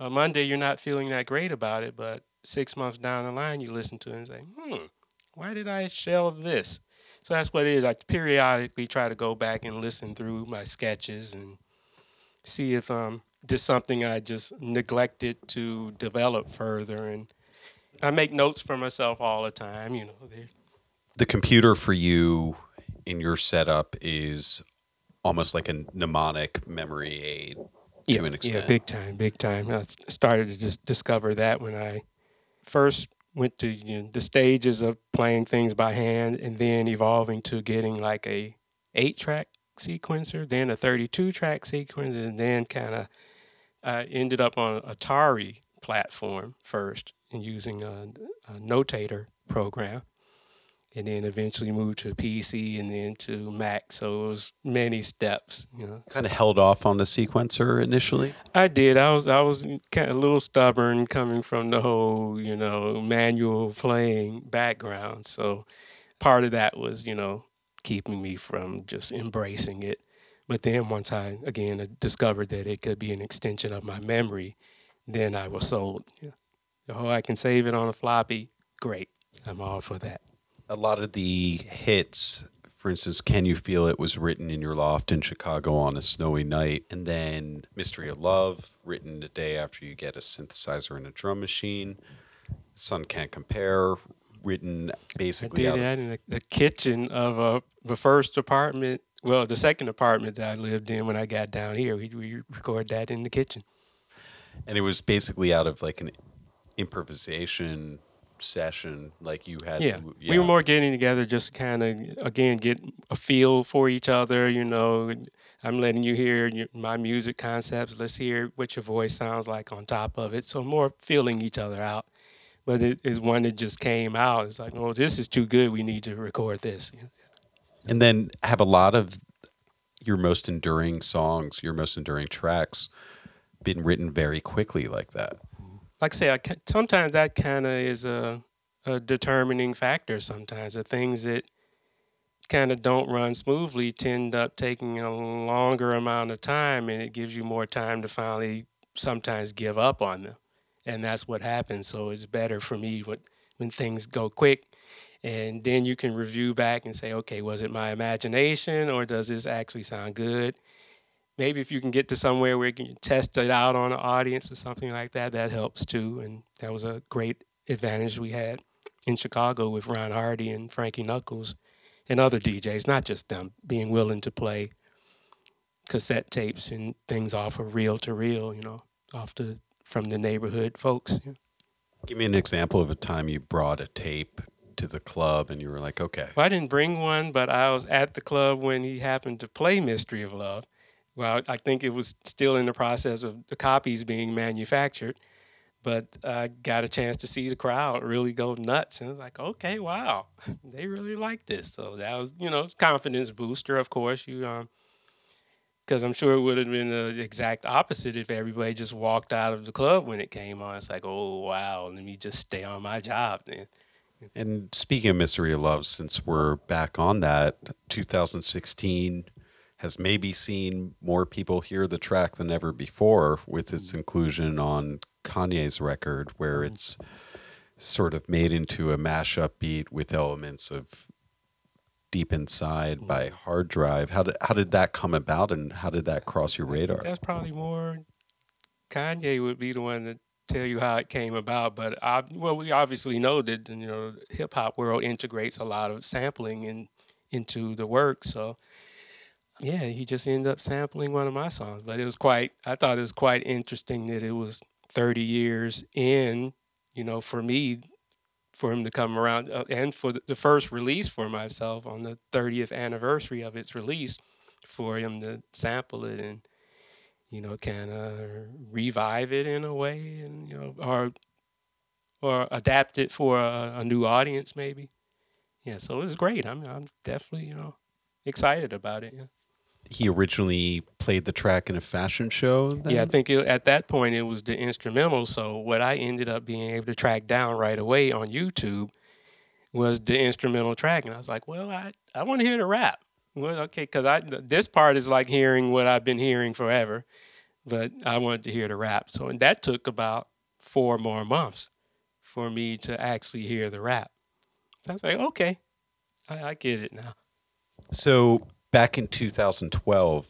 on Monday you're not feeling that great about it, but six months down the line you listen to it and say, "Hmm, why did I shelve this? So that's what it is. I periodically try to go back and listen through my sketches and see if um there's something I just neglected to develop further. And I make notes for myself all the time. You know, the computer for you in your setup is almost like a mnemonic memory aid yeah. Yeah, big time, big time. I started to just discover that when I first went to you know, the stages of playing things by hand and then evolving to getting like a eight track sequencer, then a 32 track sequencer, and then kind of uh, ended up on Atari platform first and using a, a notator program and then eventually moved to PC and then to Mac. So it was many steps. You know, kind of held off on the sequencer initially. I did. I was I was kind of a little stubborn coming from the whole you know manual playing background. So part of that was you know keeping me from just embracing it. But then once I again discovered that it could be an extension of my memory, then I was sold. Oh, I can save it on a floppy. Great. I'm all for that a lot of the hits for instance, Can You Feel It was written in your loft in Chicago on a snowy night. And then Mystery of Love, written the day after you get a synthesizer and a drum machine. Sun Can't Compare, written basically. I did that in the, the kitchen of a, the first apartment well, the second apartment that I lived in when I got down here, we we record that in the kitchen. And it was basically out of like an improvisation session, like you had. Yeah. we were more getting together just kind of again get a feel for each other. You know, I'm letting you hear my music concepts. Let's hear what your voice sounds like on top of it. So more feeling each other out. But it is one that just came out. It's like, well, this is too good. We need to record this. And then have a lot of your most enduring songs, your most enduring tracks, been written very quickly like that. Like I say, I, ca- sometimes that kind of is a, a determining factor. Sometimes the things that kind of don't run smoothly tend up taking a longer amount of time, and it gives you more time to finally sometimes give up on them, and that's what happens. So it's better for me when when things go quick, and then you can review back and say, okay, was it my imagination, or does this actually sound good? Maybe if you can get to somewhere where you can test it out on an audience or something like that, that helps too. And that was a great advantage we had in Chicago with Ron Hardy and Frankie Knuckles and other DJs, not just them, being willing to play cassette tapes and things off of reel to reel, you know, off the from the neighborhood folks. Give me an example of a time you brought a tape to the club and you were like, okay. Well, I didn't bring one, but I was at the club when he happened to play Mystery of Love. Well, I think it was still in the process of the copies being manufactured, but I got a chance to see the crowd really go nuts. And I was like, okay, wow, they really like this. So that was, you know, confidence booster, of course. You, um, because I'm sure it would have been the exact opposite if everybody just walked out of the club when it came on. It's like, oh wow, let me just stay on my job then. And speaking of Mystery of Love, since we're back on that, 2016 has maybe seen more people hear the track than ever before with its mm. inclusion on Kanye's record, where mm. it's sort of made into a mashup beat with elements of Deep Inside by mm. Hardrive. How did how did that come about, and how did that cross your radar? That's probably more Kanye would be the one to tell you how it came about. But I, well, we obviously know that you know hip hop world integrates a lot of sampling in into the work. So yeah, he just ended up sampling one of my songs. But it was quite. I thought it was quite interesting that it was 30 years in. You know, for me, for him to come around uh, and for the, the first release for myself on the 30th anniversary of its release for him to sample it and you know kind of revive it in a way and you know or or adapt it for a, a new audience maybe yeah so it was great i'm i'm definitely you know excited about it yeah. He originally played the track in a fashion show. Then? Yeah, I think it, at that point it was the instrumental. So what I ended up being able to track down right away on YouTube was the instrumental track, and I was like, well, I I want to hear the rap. Well, okay, because I this part is like hearing what I've been hearing forever, but I wanted to hear the rap. So and that took about four more months for me to actually hear the rap. So I was like, okay, I, I get it now. So back in 2012,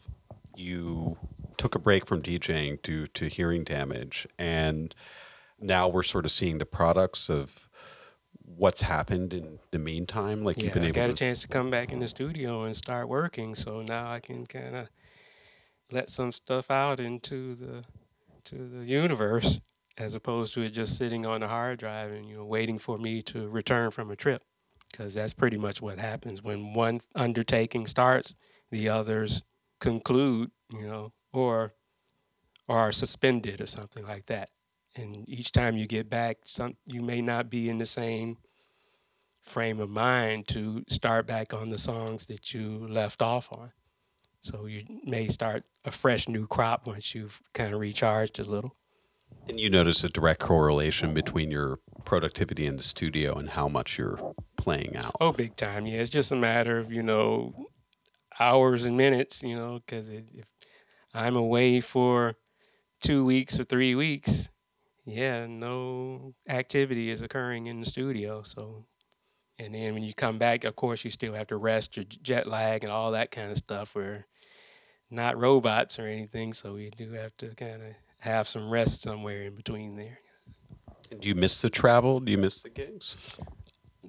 you took a break from DJing due to hearing damage, and now we're sort of seeing the products of what's happened in the meantime. Like yeah, you've been able I got to a chance to come back in the studio and start working. So now I can kind of let some stuff out into the to the universe, as opposed to it just sitting on the hard drive and you know waiting for me to return from a trip. Because that's pretty much what happens when one undertaking starts, the others conclude, you know, or or are suspended or something like that. And each time you get back, some you may not be in the same frame of mind to start back on the songs that you left off on. So you may start a fresh new crop once you've kind of recharged a little. And you notice a direct correlation between your productivity in the studio and how much you're playing out. Oh, big time. Yeah, it's just a matter of, you know, hours and minutes, you know, because if I'm away for two weeks or three weeks, yeah, no activity is occurring in the studio. So, and then when you come back, of course, you still have to rest your jet lag and all that kind of stuff. We're not robots or anything, so you do have to kind of have some rest somewhere in between there. Do you miss the travel? Do you miss the gigs?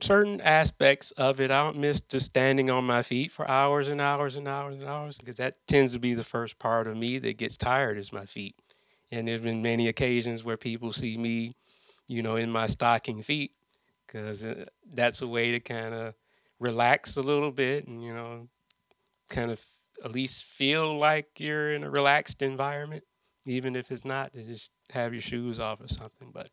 certain aspects of it. I don't miss just standing on my feet for hours and hours and hours and hours because that tends to be the first part of me that gets tired is my feet. And there's been many occasions where people see me, you know, in my stocking feet because uh, that's a way to kind of relax a little bit and, you know, kind of at least feel like you're in a relaxed environment, even if it's not to just have your shoes off or something. But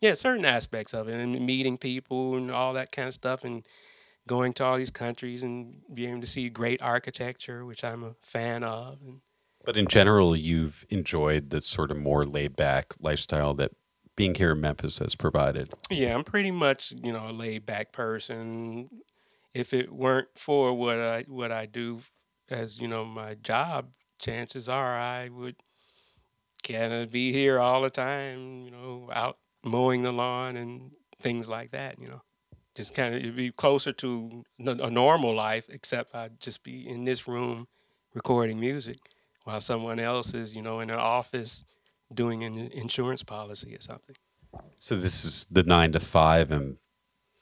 yeah, certain aspects of it and meeting people and all that kind of stuff and going to all these countries and being able to see great architecture, which I'm a fan of. And but in general, you've enjoyed the sort of more laid back lifestyle that being here in Memphis has provided. Yeah, I'm pretty much, you know, a laid back person. If it weren't for what I what I do as, you know, my job, chances are I would kind of be here all the time, you know, out mowing the lawn and things like that, you know. Just kind of be closer to a normal life, except I'd just be in this room recording music while someone else is, you know, in an office doing an insurance policy or something. So this is the nine to five and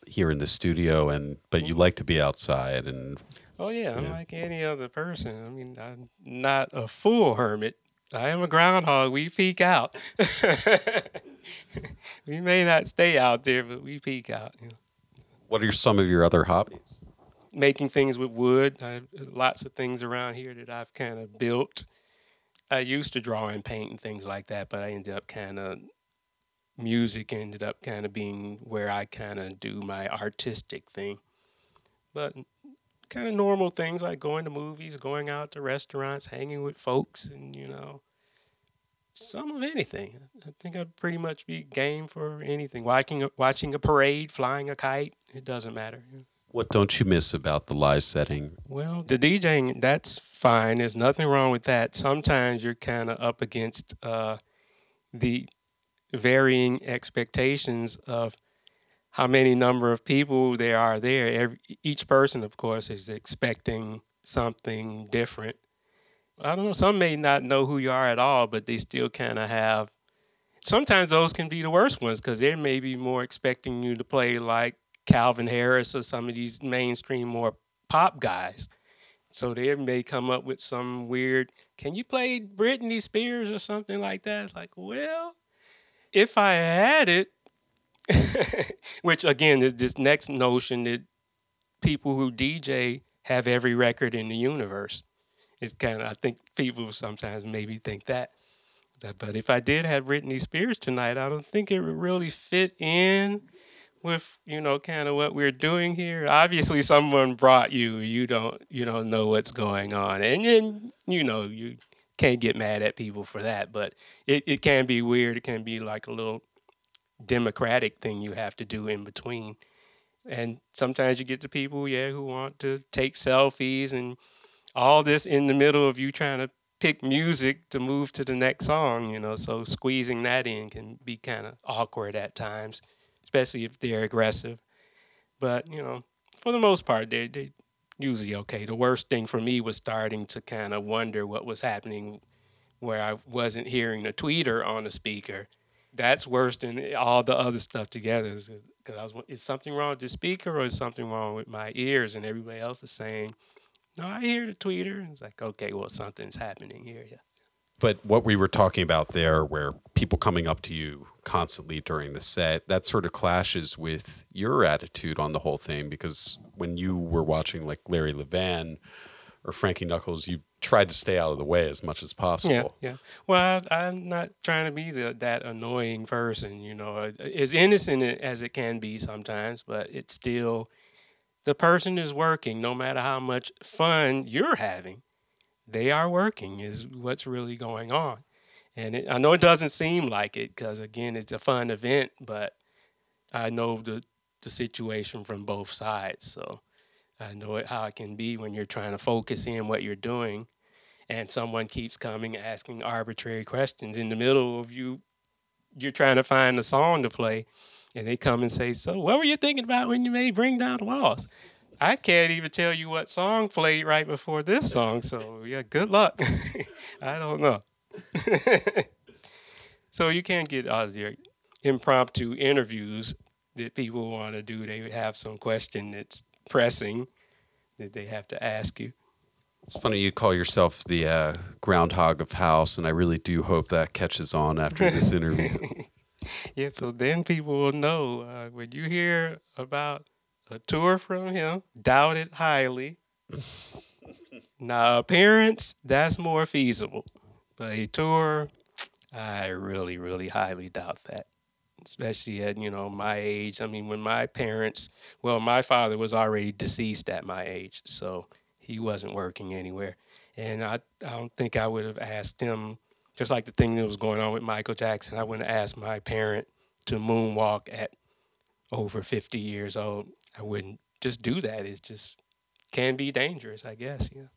here in the studio and but you like to be outside and Oh yeah, I'm yeah. like any other person. I mean, I'm not a full hermit. I am a groundhog. We peek out. we may not stay out there, but we peek out. You know. What are some of your other hobbies? Making things with wood. I have lots of things around here that I've kind of built. I used to draw and paint and things like that, but I ended up kind of music ended up kind of being where I kind of do my artistic thing. But kind of normal things like going to movies, going out to restaurants, hanging with folks, and you know, some of anything. I think I'd pretty much be game for anything. Watching a, watching a parade, flying a kite, it doesn't matter. What don't you miss about the live setting? Well, the DJing, that's fine. There's nothing wrong with that. Sometimes you're kind of up against uh, the varying expectations of how many number of people there are there. Every, each person, of course, is expecting something different. I don't know. Some may not know who you are at all, but they still kind of have. Sometimes those can be the worst ones because they may be more expecting you to play like Calvin Harris or some of these mainstream more pop guys. So they may come up with some weird, can you play Britney Spears or something like that? It's like, well, if I had it, which again is this next notion that people who DJ have every record in the universe. It's kind of I think people sometimes maybe think that. But if I did have Britney Spears tonight, I don't think it would really fit in with you know kind of what we're doing here. Obviously, someone brought you. You don't you don't know what's going on, and then you know you can't get mad at people for that. But it, it can be weird. It can be like a little democratic thing you have to do in between. And sometimes you get the people, yeah, who want to take selfies and all this in the middle of you trying to pick music to move to the next song, you know. So squeezing that in can be kind of awkward at times, especially if they're aggressive. But, you know, for the most part, they they usually okay. The worst thing for me was starting to kind of wonder what was happening where I wasn't hearing the tweeter on the speaker that's worse than all the other stuff together. Because I was, is something wrong with the speaker or is something wrong with my ears? And everybody else is saying, no, I hear the tweeter. It's like, okay, well, something's happening here. Yeah. But what we were talking about there, where people coming up to you constantly during the set, that sort of clashes with your attitude on the whole thing. Because when you were watching like Larry Levan or Frankie Knuckles, you tried to stay out of the way as much as possible. Yeah, yeah. Well, I, am not trying to be the, that annoying person, you know, as innocent as it can be sometimes, but it's still the person is working no matter how much fun you're having. They are working is what's really going on. And it, I know it doesn't seem like it because again, it's a fun event, but I know the the situation from both sides. So I know how it can be when you're trying to focus in what you're doing and someone keeps coming asking arbitrary questions in the middle of you you're trying to find a song to play and they come and say so what were you thinking about when you made bring down the walls? I can't even tell you what song played right before this song so yeah good luck. I don't know. So you can't get out of your impromptu interviews that people want to do. They have some question that's pressing that they have to ask you. It's funny you call yourself the uh, groundhog of house, and I really do hope that catches on after this interview. yeah, so then people will know uh, when you hear about a tour from him, doubt it highly. now, appearance, that's more feasible. But a tour, I really, really highly doubt that. Especially at, you know, my age. I mean, when my parents, well, my father was already deceased at my age. So he wasn't working anywhere. And I, I don't think I would have asked him, just like the thing that was going on with Michael Jackson, I wouldn't ask my parent to moonwalk at over 50 years old. I wouldn't just do that. It just can be dangerous, I guess. Yeah.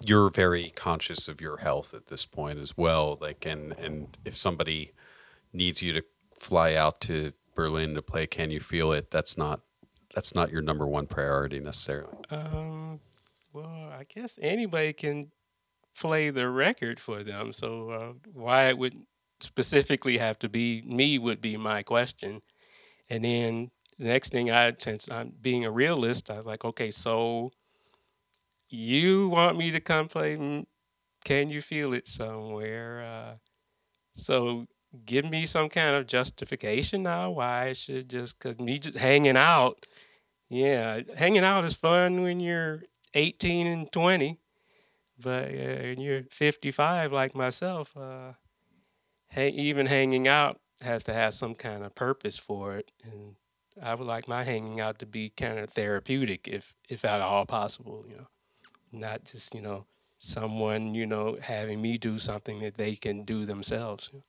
You're very conscious of your health at this point as well. Like, and, and if somebody needs you to fly out to Berlin to play Can You Feel It, that's not that's not your number one priority necessarily. Um, well, I guess anybody can play the record for them. So uh, why it would specifically have to be me would be my question. And then the next thing I, since I'm being a realist, I was like, okay, so you want me to come play? Can you feel it somewhere? Uh, so give me some kind of justification now why I should just because me just hanging out. Yeah, hanging out is fun when you're 18 and 20, but uh, you're 55 like myself, uh, even hanging out has to have some kind of purpose for it. And I would like my hanging out to be kind of therapeutic, if if at all possible. You know, not just you know someone you know having me do something that they can do themselves. You know?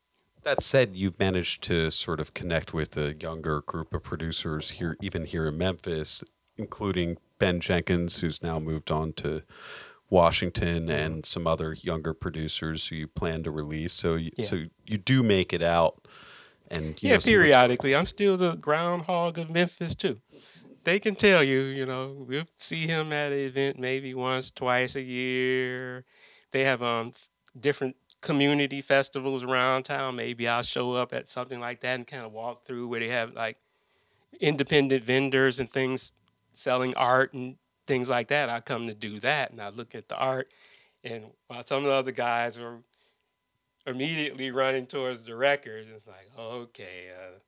That said, you've managed to sort of connect with a younger group of producers here, even here in Memphis, including Ben Jenkins, who's now moved on to Washington, and some other younger producers who you plan to release. So, you, yeah. so you do make it out, and yeah, know, periodically. I'm still the groundhog of Memphis too. They can tell you, you know, we'll see him at an event maybe once, twice a year. They have um different community festivals around town. Maybe I'll show up at something like that and kind of walk through where they have like independent vendors and things selling art and things like that. I come to do that, and I look at the art, and while some of the other guys are immediately running towards the record, it's like, okay, uh,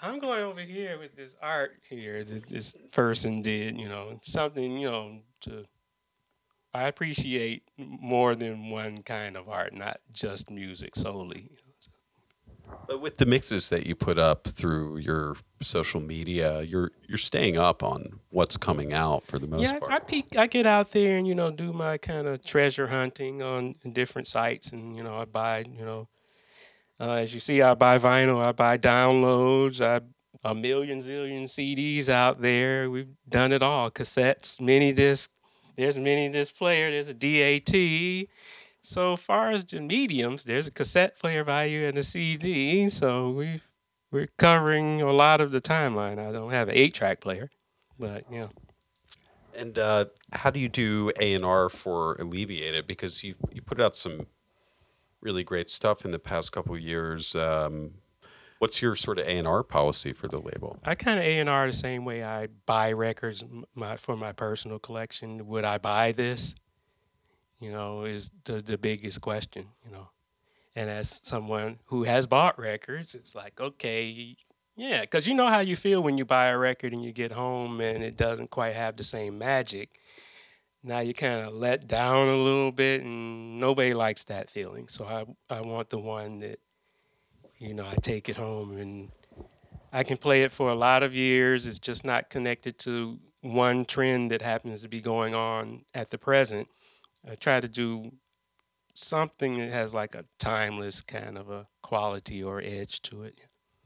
I'm going over here with this art here that this person did, you know, something, you know, to. I appreciate more than one kind of art, not just music solely. But with the mixes that you put up through your social media, you're you're staying up on what's coming out for the most yeah, part. I peek, I get out there and you know do my kind of treasure hunting on different sites, and you know I buy you know uh, as you see I buy vinyl, I buy downloads, I a million zillion CDs out there. We've done it all, cassettes, mini disc. There's mini disc player. There's a DAT. So far as the mediums, there's a cassette player value and a CD. So we've we're covering a lot of the timeline. I don't have an eight track player, but yeah. And uh, how do you do A and R for Alleviated? Because you you put out some really great stuff in the past couple years. Um, what's your sort of A and R policy for the label? I kind of A and R the same way I buy records my, for my personal collection. Would I buy this? you know, is the, the biggest question, you know. And as someone who has bought records, it's like, okay, yeah, because you know how you feel when you buy a record and you get home and it doesn't quite have the same magic. Now you kind of let down a little bit, and nobody likes that feeling. So I, I want the one that, you know, I take it home and I can play it for a lot of years. It's just not connected to one trend that happens to be going on at the present. I try to do something that has like a timeless kind of a quality or edge to it.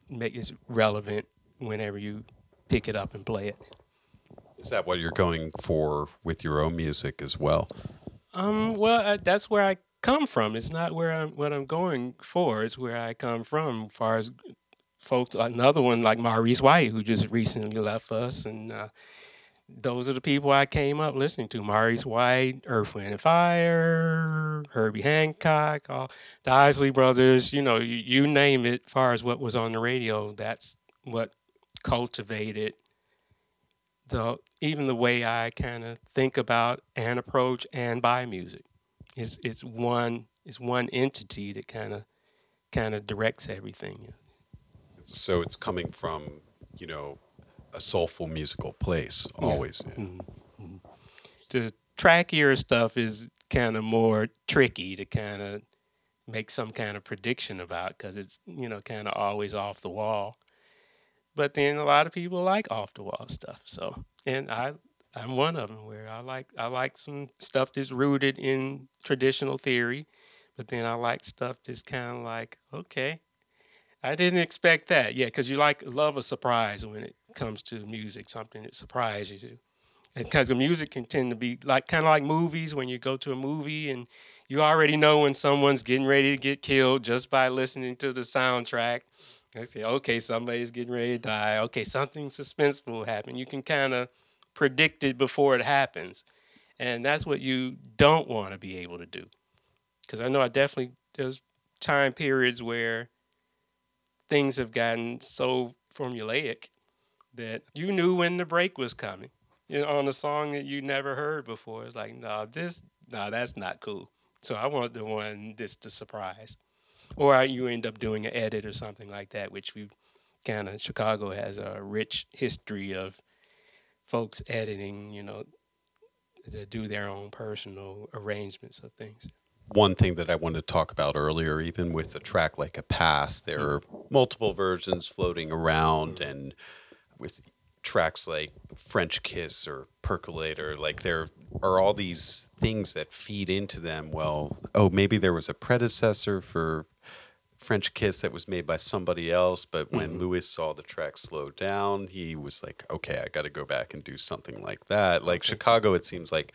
Make it relevant whenever you pick it up and play it. Is that what you're going for with your own music as well? Um, well, I, that's where I come from. It's not where I'm what I'm going for. It's where I come from. As far as folks, another one like Maurice White, who just recently left us, and uh, those are the people I came up listening to. Maurice White, Earth, Wind and Fire, Herbie Hancock, all the Isley Brothers, you know, you, you name it, as far as what was on the radio, that's what cultivated the even the way I kind of think about and approach and buy music. It's it's one it's one entity that kind of kind of directs everything. So it's coming from you know a soulful musical place always. Yeah. Mm-hmm. The trackier stuff is kind of more tricky to kind of make some kind of prediction about because it's you know kind of always off the wall. But then a lot of people like off the wall stuff. So and I I'm one of them where I like I like some stuff that's rooted in traditional theory, but then I like stuff that's kind of like okay, I didn't expect that. Yeah, because you like love a surprise when it comes to music, something that surprises you. Because the music can tend to be like kind of like movies when you go to a movie and you already know when someone's getting ready to get killed just by listening to the soundtrack. I say, okay, somebody's getting ready to die. Okay, something suspenseful will happen. You can kind of predict it before it happens. And that's what you don't want to be able to do. Because I know I definitely, there's time periods where things have gotten so formulaic that you knew when the break was coming on a song that you never heard before. It's like, no, this, no, that's not cool. So I want the one that's the surprise or you end up doing an edit or something like that, which we kind of Chicago has a rich history of folks editing, you know, to do their own personal arrangements of things. One thing that I wanted to talk about earlier, even with a track like a path, there mm. are multiple versions floating around, and with tracks like French Kiss or Percolator, like there are all these things that feed into them. Well, oh, maybe there was a predecessor for French Kiss that was made by somebody else, but when mm-hmm. Louis saw the track slow down, he was like, okay, I got to go back and do something like that. Like. Chicago, it seems like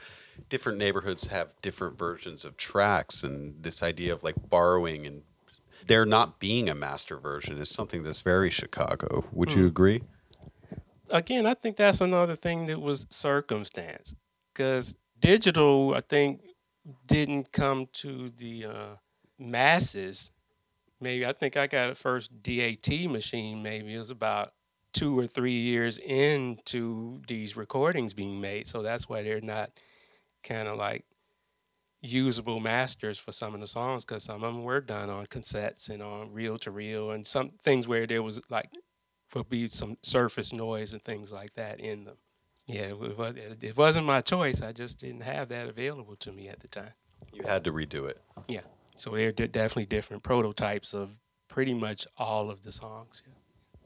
different neighborhoods have different versions of tracks, and this idea of like borrowing and there not being a master version is something that's very Chicago. Would mm. you agree? Again, I think that's another thing that was circumstance because digital, I think, didn't come to the uh, masses maybe I think I got a first DAT machine. Maybe it was about two or three years into these recordings being made. So that's why they're not kind of like usable masters for some of the songs because some of them were done on cassettes and on reel to reel and some things where there was like would be some surface noise and things like that in them. Yeah, it wasn't my choice. I just didn't have that available to me at the time. You had to redo it. Yeah. So they're definitely different prototypes of pretty much all of the songs. Yeah.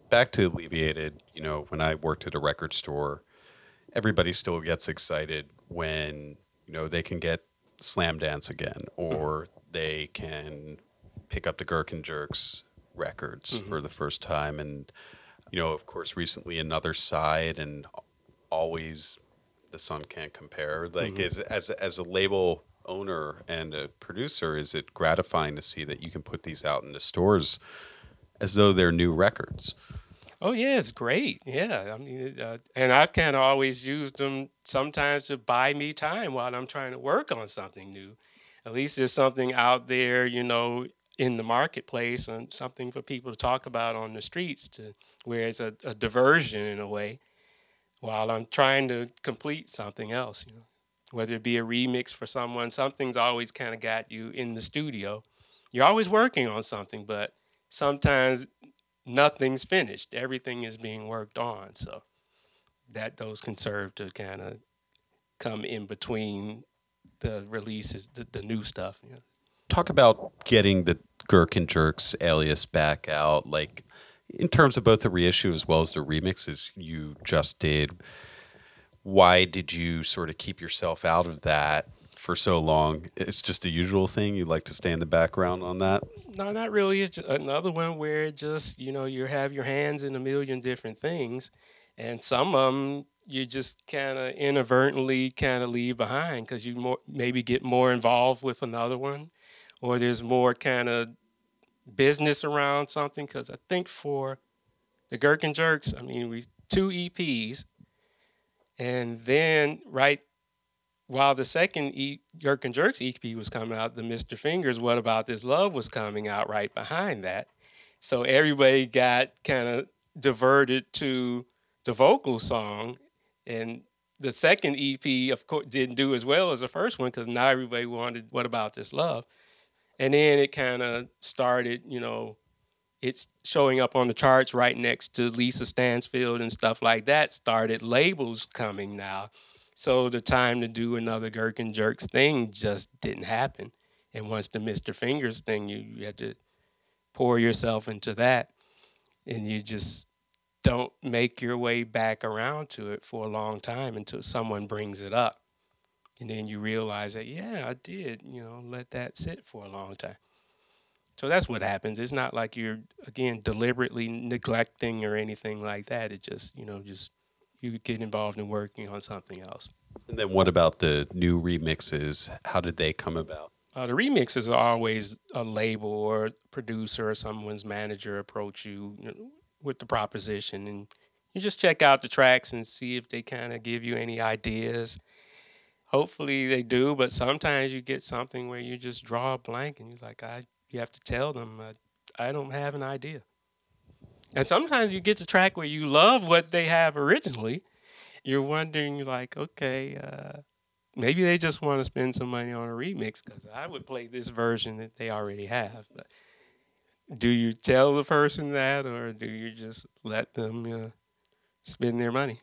Back to Alleviated, you know, when I worked at a record store, everybody still gets excited when, you know, they can get Slam Dance again or mm-hmm. they can pick up the Gherkin Jerks records mm-hmm. for the first time. And, you know, of course, recently Another Side and always The Sun Can't Compare. Like, mm-hmm. as, as, as a label owner and a producer, is it gratifying to see that you can put these out in the stores as though they're new records? Oh yeah, it's great. Yeah, I mean, uh, and I've kind of always used them sometimes to buy me time while I'm trying to work on something new. At least there's something out there, you know, in the marketplace and something for people to talk about on the streets to where it's a, a diversion in a way while I'm trying to complete something else, you know whether it be a remix for someone, something's always kind of got you in the studio. You're always working on something, but sometimes nothing's finished. Everything is being worked on. So that those can serve to kind of come in between the releases, the, the new stuff. You know. Talk about getting the Gherkin Jerks alias back out, like in terms of both the reissue as well as the remixes you just did why did you sort of keep yourself out of that for so long? It's just a usual thing. You like to stay in the background on that. No, not really. It's another one where just you know you have your hands in a million different things, and some of them you just kind of inadvertently kind of leave behind because you more maybe get more involved with another one, or there's more kind of business around something. Because I think for the Gherkin Jerks, I mean we two EPs and then right while the second e- and Jerks EP was coming out, the Mr. Fingers, What About This Love was coming out right behind that. So everybody got kind of diverted to the vocal song, and the second EP, of course, didn't do as well as the first one because now everybody wanted "What About This Love," and then it kind of started, you know, it's showing up on the charts right next to Lisa Stansfield and stuff like that. Started labels coming now, so the time to do another Gherkin Jerks thing just didn't happen. And once the Mister Fingers thing, you, you had to pour yourself into that, and you just don't make your way back around to it for a long time until someone brings it up. And then you realize that, yeah, I did, you know, let that sit for a long time. So that's what happens. It's not like you're, again, deliberately neglecting or anything like that. It just, you know, just you get involved in working on something else. And then what about the new remixes? How did they come about? Uh, the remixes are always a label or a producer or someone's manager approach you, you know, with the proposition and you just check out the tracks and see if they kind of give you any ideas. Hopefully they do, but sometimes you get something where you just draw a blank and you're like, I, you have to tell them, I, I don't have an idea. And sometimes you get to track where you love what they have originally. You're wondering, like, okay, uh, maybe they just want to spend some money on a remix because I would play this version that they already have. But do you tell the person that or do you just let them uh, spend their money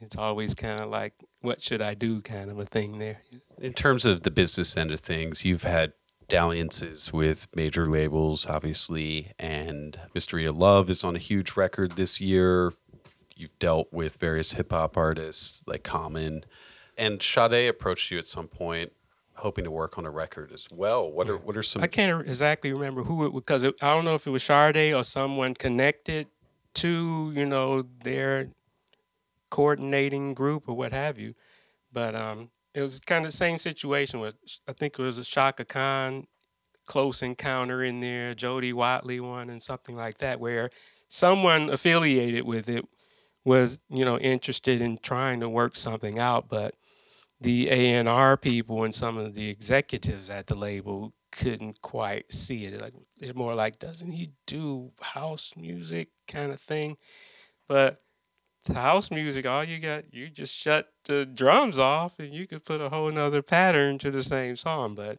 it's always kind of like what should i do kind of a thing there in terms of the business end of things you've had dalliances with major labels obviously and mystery of love is on a huge record this year you've dealt with various hip-hop artists like common and Sade approached you at some point hoping to work on a record as well. What are what are some? I can't exactly remember who it was because I don't know if it was Sade or someone connected to you know their coordinating group or what have you, but um, it was kind of the same situation with I think it was a Chaka Khan close encounter in there, Jody Watley one, and something like that, where someone affiliated with it was you know interested in trying to work something out, but the A&R people and some of the executives at the label couldn't quite see it. Like they're more like, doesn't he do house music kind of thing? But the house music, all you got, you just shut the drums off and you could put a whole nother pattern to the same song. But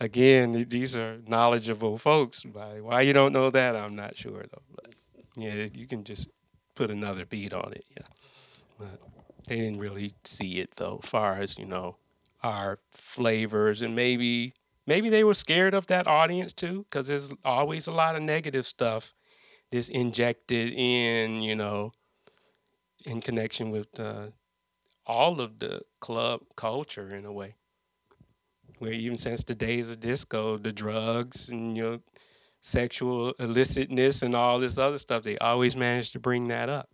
again, these are knowledgeable folks. Why you don't know that, I'm not sure though. But yeah, you can just put another beat on it. Yeah. But, they didn't really see it though, far as you know, our flavors and maybe maybe they were scared of that audience too, because there's always a lot of negative stuff that's injected in, you know, in connection with uh, all of the club culture in a way. Where even since the days of disco, the drugs and you know, sexual illicitness and all this other stuff, they always managed to bring that up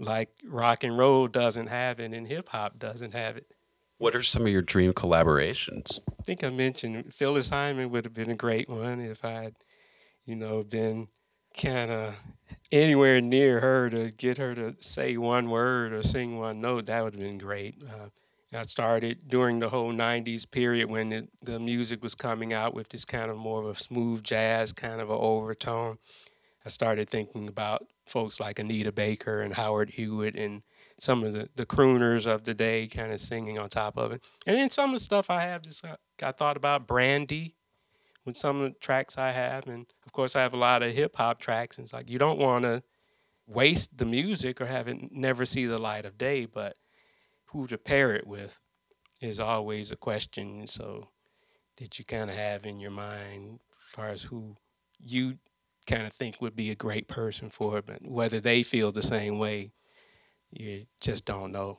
like rock and roll doesn't have it and hip hop doesn't have it. What are some of your dream collaborations? I think I mentioned Phyllis Hyman would have been a great one if I had, you know, been kind of anywhere near her to get her to say one word or sing one note. That would have been great. Uh, I started during the whole 90s period when it, the music was coming out with this kind of more of a smooth jazz kind of an overtone. I started thinking about folks like Anita Baker and Howard Hewitt and some of the, the crooners of the day kind of singing on top of it. And then some of the stuff I have just got, got thought about Brandy with some of the tracks I have. And of course, I have a lot of hip hop tracks. And it's like you don't want to waste the music or have it never see the light of day, but who to pair it with is always a question. So, did you kind of have in your mind as far as who you kind of think would be a great person for it, but whether they feel the same way, you just don't know.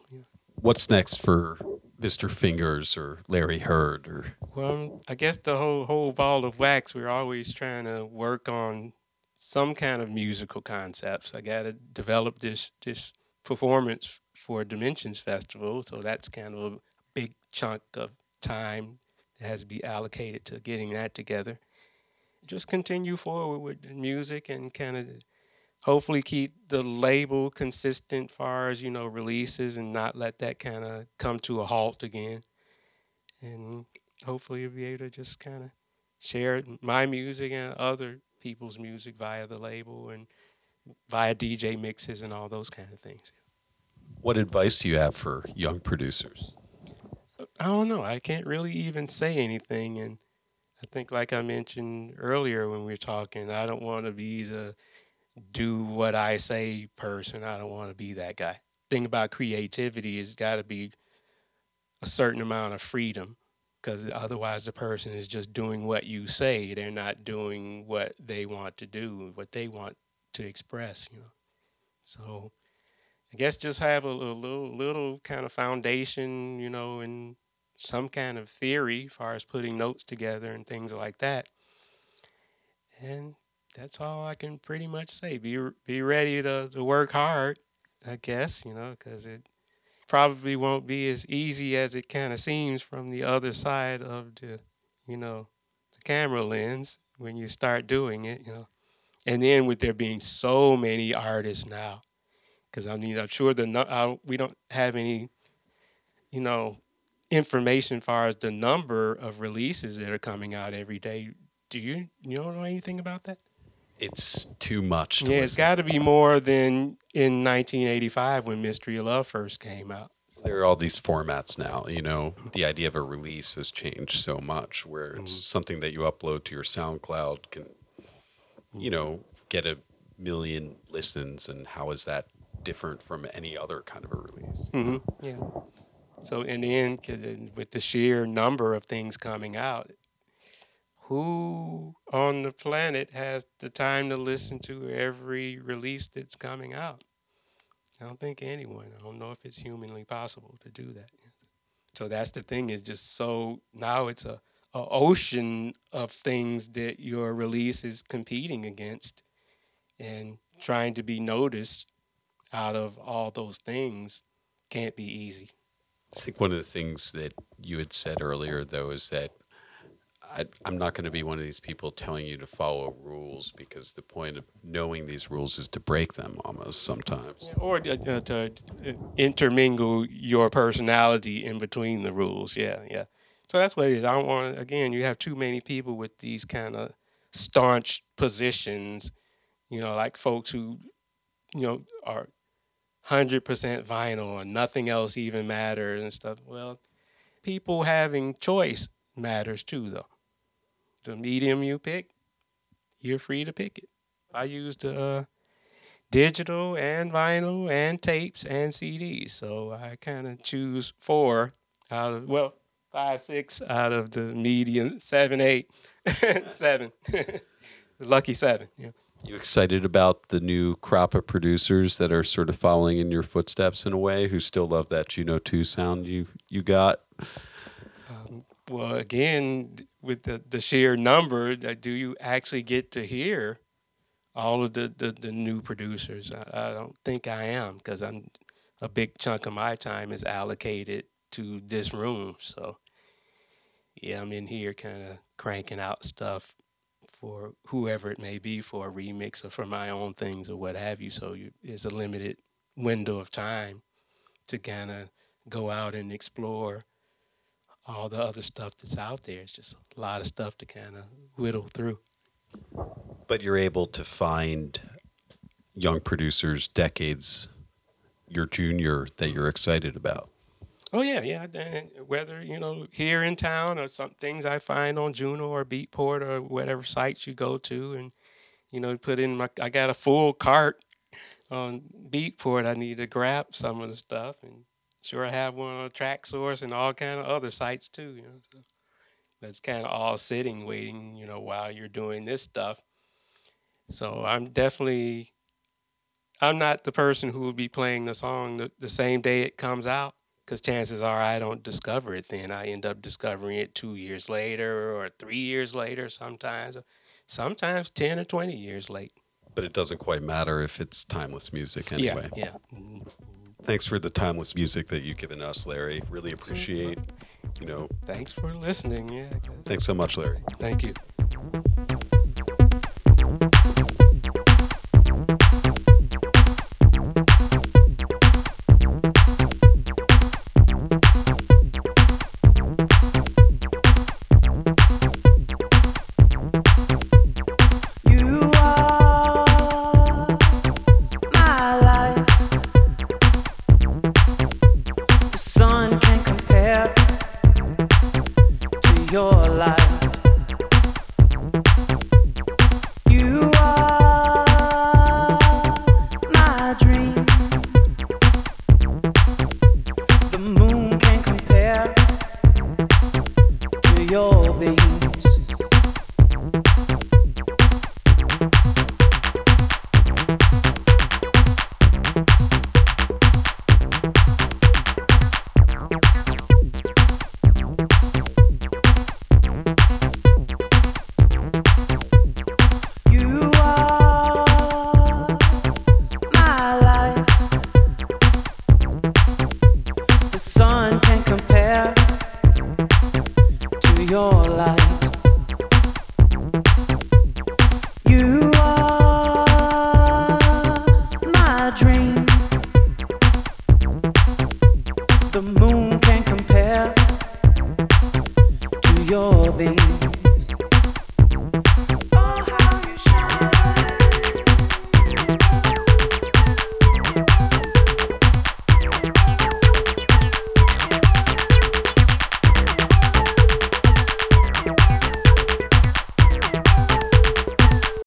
What's next for Mr. Fingers or Larry Heard or? Well, I guess the whole whole ball of wax. We're always trying to work on some kind of musical concepts. I got to develop this this performance for Dimensions Festival, so that's kind of a big chunk of time that has to be allocated to getting that together just continue forward with music and kind of hopefully keep the label consistent far as you know releases and not let that kind of come to a halt again and hopefully you'll be able to just kind of share my music and other people's music via the label and via DJ mixes and all those kind of things. What advice do you have for young producers? I don't know. I can't really even say anything. And I think, like I mentioned earlier when we were talking, I don't want to be the do what I say person. I don't want to be that guy. Thing about creativity is got to be a certain amount of freedom because otherwise the person is just doing what you say. They're not doing what they want to do, what they want to express, you know. So I guess just have a, a little little kind of foundation, you know, and some kind of theory as far as putting notes together and things like that. And that's all I can pretty much say. Be be ready to, to work hard, I guess, you know, because it probably won't be as easy as it kind of seems from the other side of the, you know, the camera lens when you start doing it, you know. And then with there being so many artists now, because I mean, I'm sure the uh, we don't have any, you know, information as far as the number of releases that are coming out every day. Do you you don't know anything about that? It's too much. To yeah, it's got to be more than in 1985 when Mystery of Love first came out. There are all these formats now. You know, the idea of a release has changed so much. Where it's mm-hmm. something that you upload to your SoundCloud can, you know, get a million listens, and how is that different from any other kind of a release? Mm-hmm. Yeah. So in the end, with the sheer number of things coming out, who on the planet has the time to listen to every release that's coming out? I don't think anyone. I don't know if it's humanly possible to do that. So that's the thing is just so now it's a, a ocean of things that your release is competing against and trying to be noticed out of all those things can't be easy. I think one of the things that you had said earlier though is that I, am not going to be one of these people telling you to follow rules because the point of knowing these rules is to break them almost sometimes. or uh, to intermingle your personality in between the rules. Yeah, yeah. So that's what it is. I don't want, again, you have too many people with these kind of staunch positions, you know, like folks who, you know, are 100% vinyl and nothing else even matters and stuff. Well, people having choice matters too, though the medium you pick, you're free to pick it. I used uh, digital and vinyl and tapes and CDs, so I kind of choose four out of well five six out of the medium seven eight seven, lucky seven. Yeah. You excited about the new crop of producers that are sort of following in your footsteps in a way, who still love that Juno two sound you you got? Um, well, again, with the, the sheer number, that do you actually get to hear all of the, the, the new producers? I, I don't think I am because I'm a big chunk of my time is allocated to this room. So yeah, I'm in here kind of cranking out stuff for whoever it may be for a remix or for my own things or what have you. So you, it's a limited window of time to kind of go out and explore all the other stuff that's out there. It's just a lot of stuff to kind of whittle through. But you're able to find young producers decades your junior that you're excited about. Oh yeah, yeah. And whether you know here in town or some things I find on Juno or Beatport or whatever sites you go to, and you know put in my. I got a full cart on Beatport. I need to grab some of the stuff and Sure, I have one on Traxsource and all kind of other sites too. You know, so that's kind of all sitting, waiting. You know, while you're doing this stuff. So I'm definitely, I'm not the person who will be playing the song the, the same day it comes out, because chances are I don't discover it then. I end up discovering it two years later or three years later. Sometimes, sometimes ten or twenty years late. But it doesn't quite matter if it's timeless music anyway. Yeah, yeah. Thanks for the timeless music that you've given us, Larry. Really appreciate, you know. Thanks for listening. Yeah. Thanks so much, Larry. Thank you.